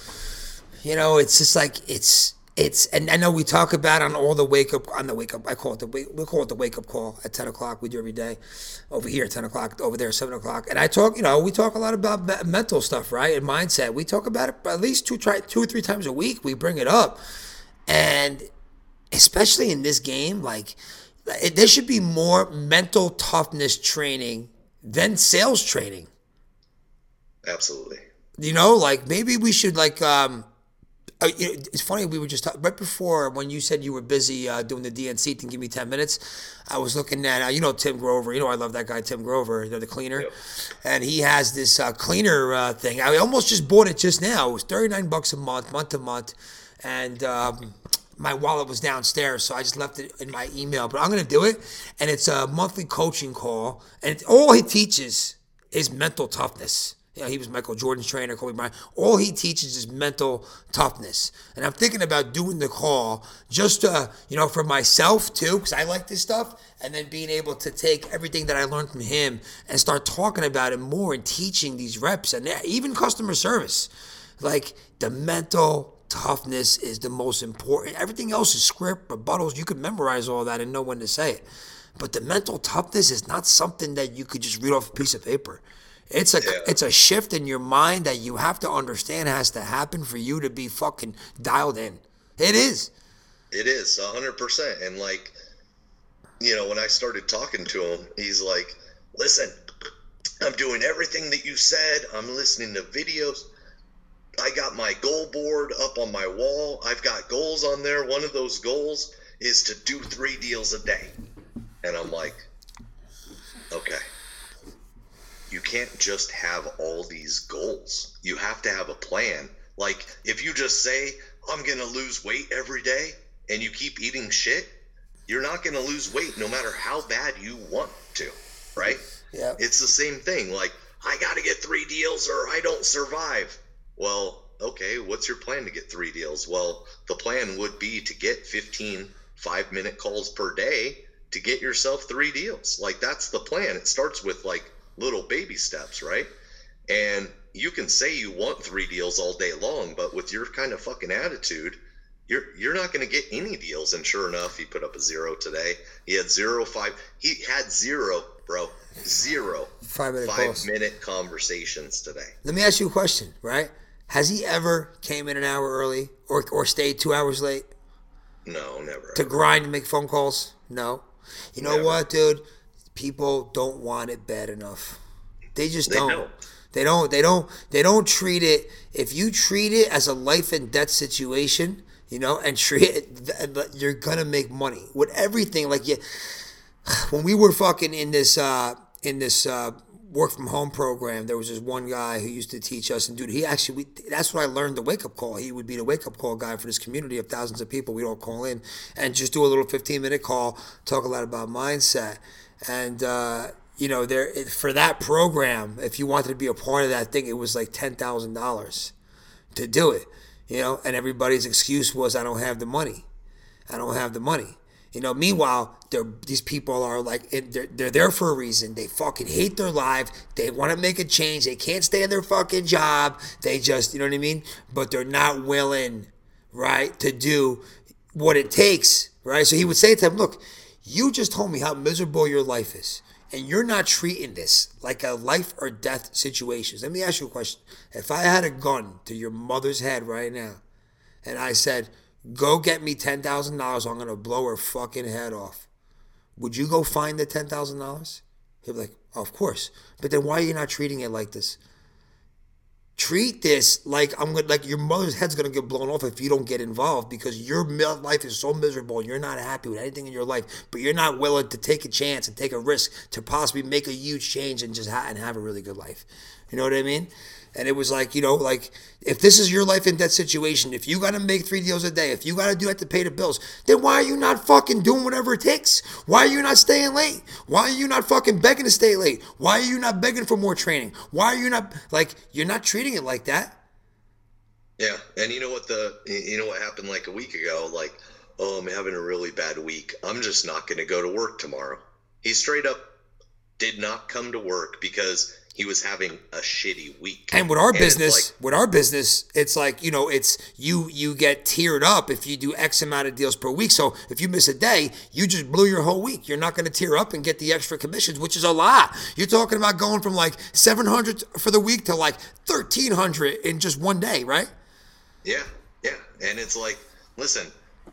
B: You know, it's just like it's it's and I know we talk about on all the wake up on the wake up I call it the wake we call it the wake up call at ten o'clock. We do every day over here at ten o'clock over there at seven o'clock. And I talk you know we talk a lot about me- mental stuff right? And mindset. We talk about it at least two try two or three times a week. We bring it up. And especially in this game like there should be more mental toughness training than sales training
C: Absolutely.
B: you know like maybe we should like um uh, it's funny we were just talking right before when you said you were busy uh, doing the DNC thing. Give me ten minutes. I was looking at uh, you know Tim Grover. You know I love that guy Tim Grover, you know, the cleaner, and he has this uh, cleaner uh, thing. I almost just bought it just now. It was thirty nine bucks a month, month to month, and. Um, my wallet was downstairs, so I just left it in my email. But I'm gonna do it, and it's a monthly coaching call, and all he teaches is mental toughness. Know, he was Michael Jordan's trainer, Kobe Bryant. All he teaches is mental toughness. And I'm thinking about doing the call just to, you know, for myself too, because I like this stuff, and then being able to take everything that I learned from him and start talking about it more and teaching these reps and even customer service. Like the mental toughness is the most important. Everything else is script, rebuttals. You can memorize all that and know when to say it. But the mental toughness is not something that you could just read off a piece of paper. It's a
C: Yeah.
B: it's a shift in your mind that you have to understand has to happen for you to be fucking dialed in. It is.
C: It is a hundred percent. And like, you know, when I started talking to him, he's like, "Listen, I'm doing everything that you said. I'm listening to videos. I got my goal board up on my wall. I've got goals on there. One of those goals is to do three deals a day." And I'm like, "Okay." You can't just have all these goals. You have to have a plan. Like, if you just say, I'm going to lose weight every day, and you keep eating shit, you're not going to lose weight no matter how bad you want to, right?
B: Yeah.
C: It's the same thing. Like, I got to get three deals or I don't survive. Well, okay, what's your plan to get three deals? Well, the plan would be to get 15 five minute calls per day to get yourself three deals. Like, that's the plan. It starts with like little baby steps, right? And you can say you want three deals all day long, but with your kind of fucking attitude, you're you're not going to get any deals. And sure enough, he put up a zero today. He had zero five. He had zero, bro, zero
B: Five minute
C: five
B: calls.
C: minute conversations today.
B: Let me ask you a question, right? Has he ever came in an hour early or or stayed two hours late
C: No, never.
B: to grind and make phone calls? No. You know
C: Never.
B: what, dude? People don't want it bad enough. They just
C: They
B: don't.
C: don't.
B: They don't. They don't. They don't treat it. If you treat it as a life and death situation, you know, and treat it, you're gonna make money with everything. Like you, when we were fucking in this uh, in this uh, work from home program, there was this one guy who used to teach us, and dude, he actually we, that's what I learned the wake up call. He would be the wake up call guy for this community of thousands of people. We'd all call in and just do a little fifteen minute call, talk a lot about mindset, and uh, you know, there it- for that program, if you wanted to be a part of that thing, it was like ten thousand dollars to do it. You know, and everybody's excuse was, "I don't have the money." I don't have the money. You know, meanwhile, these people are like, they're, they're there for a reason. They fucking hate their life. They want to make a change. They can't stay in their fucking job. They just, you know what I mean? But they're not willing, right, to do what it takes, right? So he would say to them, look, you just told me how miserable your life is. And you're not treating this like a life or death situation. Let me ask you a question. If I had a gun to your mother's head right now, and I said, "Go get me ten thousand dollars. I'm gonna blow her fucking head off." Would you go find the ten thousand dollars? He'd be like, "Of course." But then why are you not treating it like this? Treat this like I'm gonna like your mother's head's gonna get blown off if you don't get involved because your life is so miserable and you're not happy with anything in your life, but you're not willing to take a chance and take a risk to possibly make a huge change and just ha- and have a really good life. You know what I mean? And it was like, you know, like if this is your life in that situation, if you got to make three deals a day, if you got to do that to pay the bills, then why are you not fucking doing whatever it takes? Why are you not staying late? Why are you not fucking begging to stay late? Why are you not begging for more training? Why are you not like you're not treating it like that?
C: Yeah, and you know what the you know what happened like a week ago? Like, oh, I'm having a really bad week. I'm just not going to go to work tomorrow. He straight up did not come to work because he was having a shitty week.
B: And with our
C: And
B: business,
C: like-
B: with our business, it's like you know, it's you you get tiered up if you do X amount of deals per week. So if you miss a day, you just blew your whole week. You're not going to tier up and get the extra commissions, which is a lot. You're talking about going from like 700 for the week to like 1300 in just one day, right?
C: Yeah, yeah. And it's like, listen,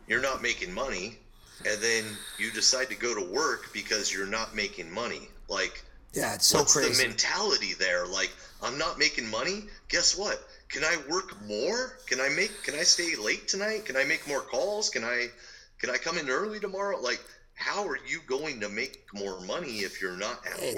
C: you're not making money, and then you decide to go to work because you're not making money. Like,
B: Yeah, it's so
C: what's
B: crazy.
C: the mentality there? Like, I'm not making money. Guess what? Can I work more? Can I make? Can I stay late tonight? Can I make more calls? Can I? Can I come in early tomorrow? Like, how are you going to make more money if you're not at
B: It's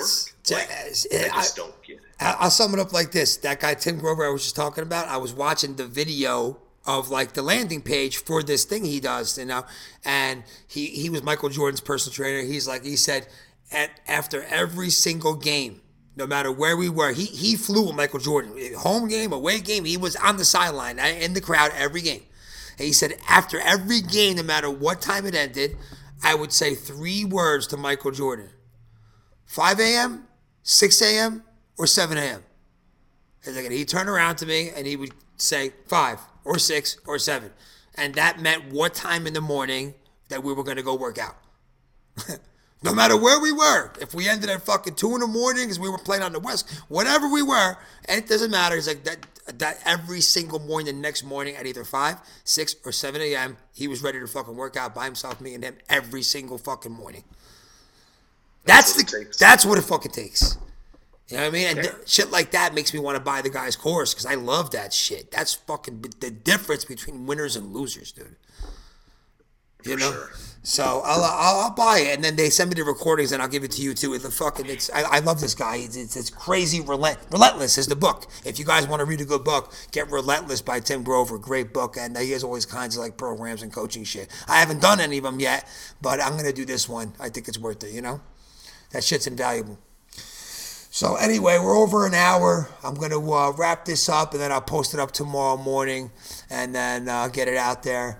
C: work? Like,
B: just-
C: I
B: I-
C: just don't get it.
B: I- I'll sum it up like this: that guy Tim Grover I was just talking about. I was watching the video of like the landing page for this thing he does, you know, and he he was Michael Jordan's personal trainer. He's like he said, at after every single game, no matter where we were, he he flew with Michael Jordan, home game, away game, he was on the sideline uh, in the crowd every game. And he said after every game, no matter what time it ended, I would say three words to Michael Jordan: 5 a.m., 6 a.m., or 7 a.m. And he'd turn around to me and he would say five or six or seven. And that meant what time in the morning that we were going to go work out. no matter where we were, if we ended at fucking two in the morning because we were playing on the west, whatever we were, and it doesn't matter. It's like that. That every single morning, the next morning at either five, six, or seven a.m., he was ready to fucking work out by himself, me and him, every single fucking morning. That's,
C: what
B: the. That's what it fucking takes. You know what I mean? And th- shit like that makes me want to buy the guy's course because I love that shit. That's fucking b- the difference between winners and losers, dude. You know.
C: sure.
B: So I'll, I'll I'll buy it, and then they send me the recordings, and I'll give it to you too. It's the fucking it's I, I love this guy. It's, it's, it's crazy. Relent, Relentless is the book. If you guys want to read a good book, get Relentless by Tim Grover. Great book, and he has always kinds of like programs and coaching shit. I haven't done any of them yet, but I'm gonna do this one. I think it's worth it. You know, that shit's invaluable. So anyway, we're over an hour. I'm gonna uh, wrap this up, and then I'll post it up tomorrow morning, and then uh, get it out there.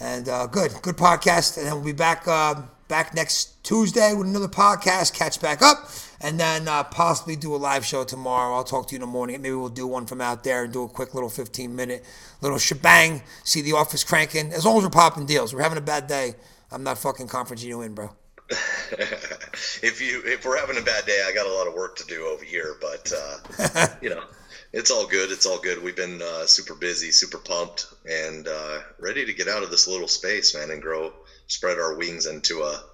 B: And uh, good, good podcast. And then we'll be back uh, back next Tuesday with another podcast. Catch back up, and then uh, possibly do a live show tomorrow. I'll talk to you in the morning. Maybe we'll do one from out there and do a quick little 15 minute little shebang. See the office cranking. As long as we're popping deals, we're having a bad day. I'm not fucking conferencing you in, bro.
C: if you if we're having a bad day, I got a lot of work to do over here, but uh, you know, it's all good. It's all good. We've been uh, super busy, super pumped, and uh, ready to get out of this little space, man, and grow, spread our wings into a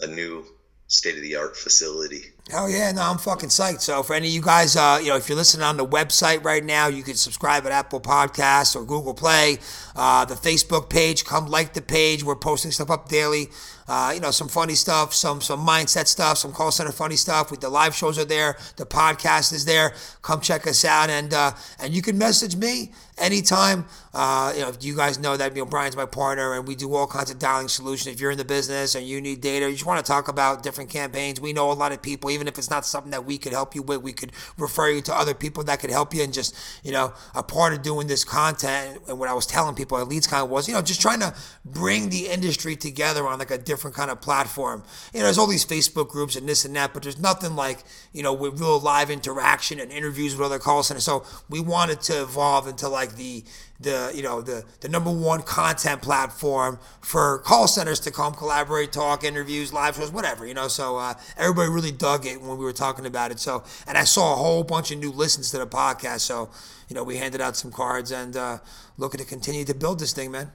C: a new state of the art facility.
B: Hell yeah, no, I'm fucking psyched. So for any of you guys, uh, you know, if you're listening on the website right now, you can subscribe at Apple Podcasts or Google Play. Uh, the Facebook page, come like the page. We're posting stuff up daily. Uh, you know, some funny stuff, some some mindset stuff, some call center funny stuff. With the live shows are there, the podcast is there. Come check us out, and uh, and you can message me anytime. Uh, you know, you guys know that you know Brian's my partner, and we do all kinds of dialing solutions. If you're in the business and you need data, you just want to talk about different campaigns. We know a lot of people, even if it's not something that we could help you with, we could refer you to other people that could help you. And just you know, a part of doing this content and what I was telling people at LeadsCon was, you know, just trying to bring the industry together on like a different kind of platform. You know, there's all these Facebook groups and this and that, but there's nothing like you know with real live interaction and interviews with other call centers. So we wanted to evolve into like the the you know the the number one content platform for call centers to come collaborate, talk, interviews, live shows, whatever you know. So uh, everybody really dug it when we were talking about it. So and I saw a whole bunch of new listens to the podcast. So you know we handed out some cards and uh, looking to continue to build this thing, man.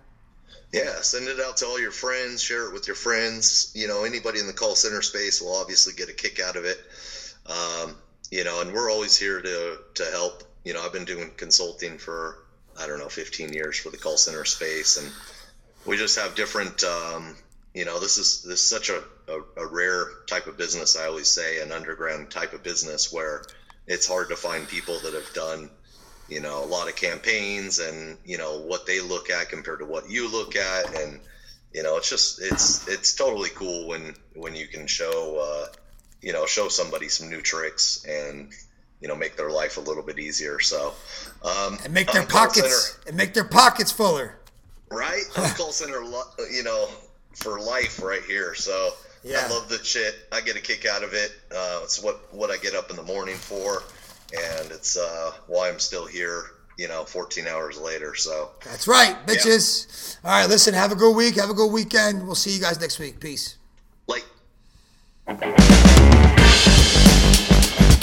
C: Yeah, send it out to all your friends, share it with your friends. You know, anybody in the call center space will obviously get a kick out of it. Um, you know, and we're always here to to help. You know, I've been doing consulting for I don't know 15 years for the call center space, and we just have different. Um, you know, this is this is such a, a, a rare type of business. I always say an underground type of business where it's hard to find people that have done you know a lot of campaigns and you know what they look at compared to what you look at and you know it's just it's it's totally cool when when you can show uh, you know show somebody some new tricks and you know make their life a little bit easier. So um,
B: And make their
C: I'm
B: pockets
C: center-
B: and make their pockets fuller.
C: right? Call center, you know, for life right here. So
B: Yeah.
C: I love the shit. I get a kick out of it. Uh, it's what what I get up in the morning for, and it's uh, why I'm still here. You know, 14 hours later. So
B: That's right, bitches. All right, listen, have a good week. Have a good weekend. We'll see you guys next week. Peace.
C: like.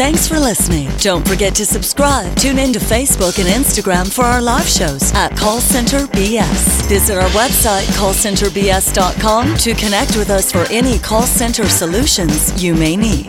A: Thanks for listening. Don't forget to subscribe. Tune in to Facebook and Instagram for our live shows at Call Center BS. Visit our website, callcenterbs.com, to connect with us for any call center solutions you may need.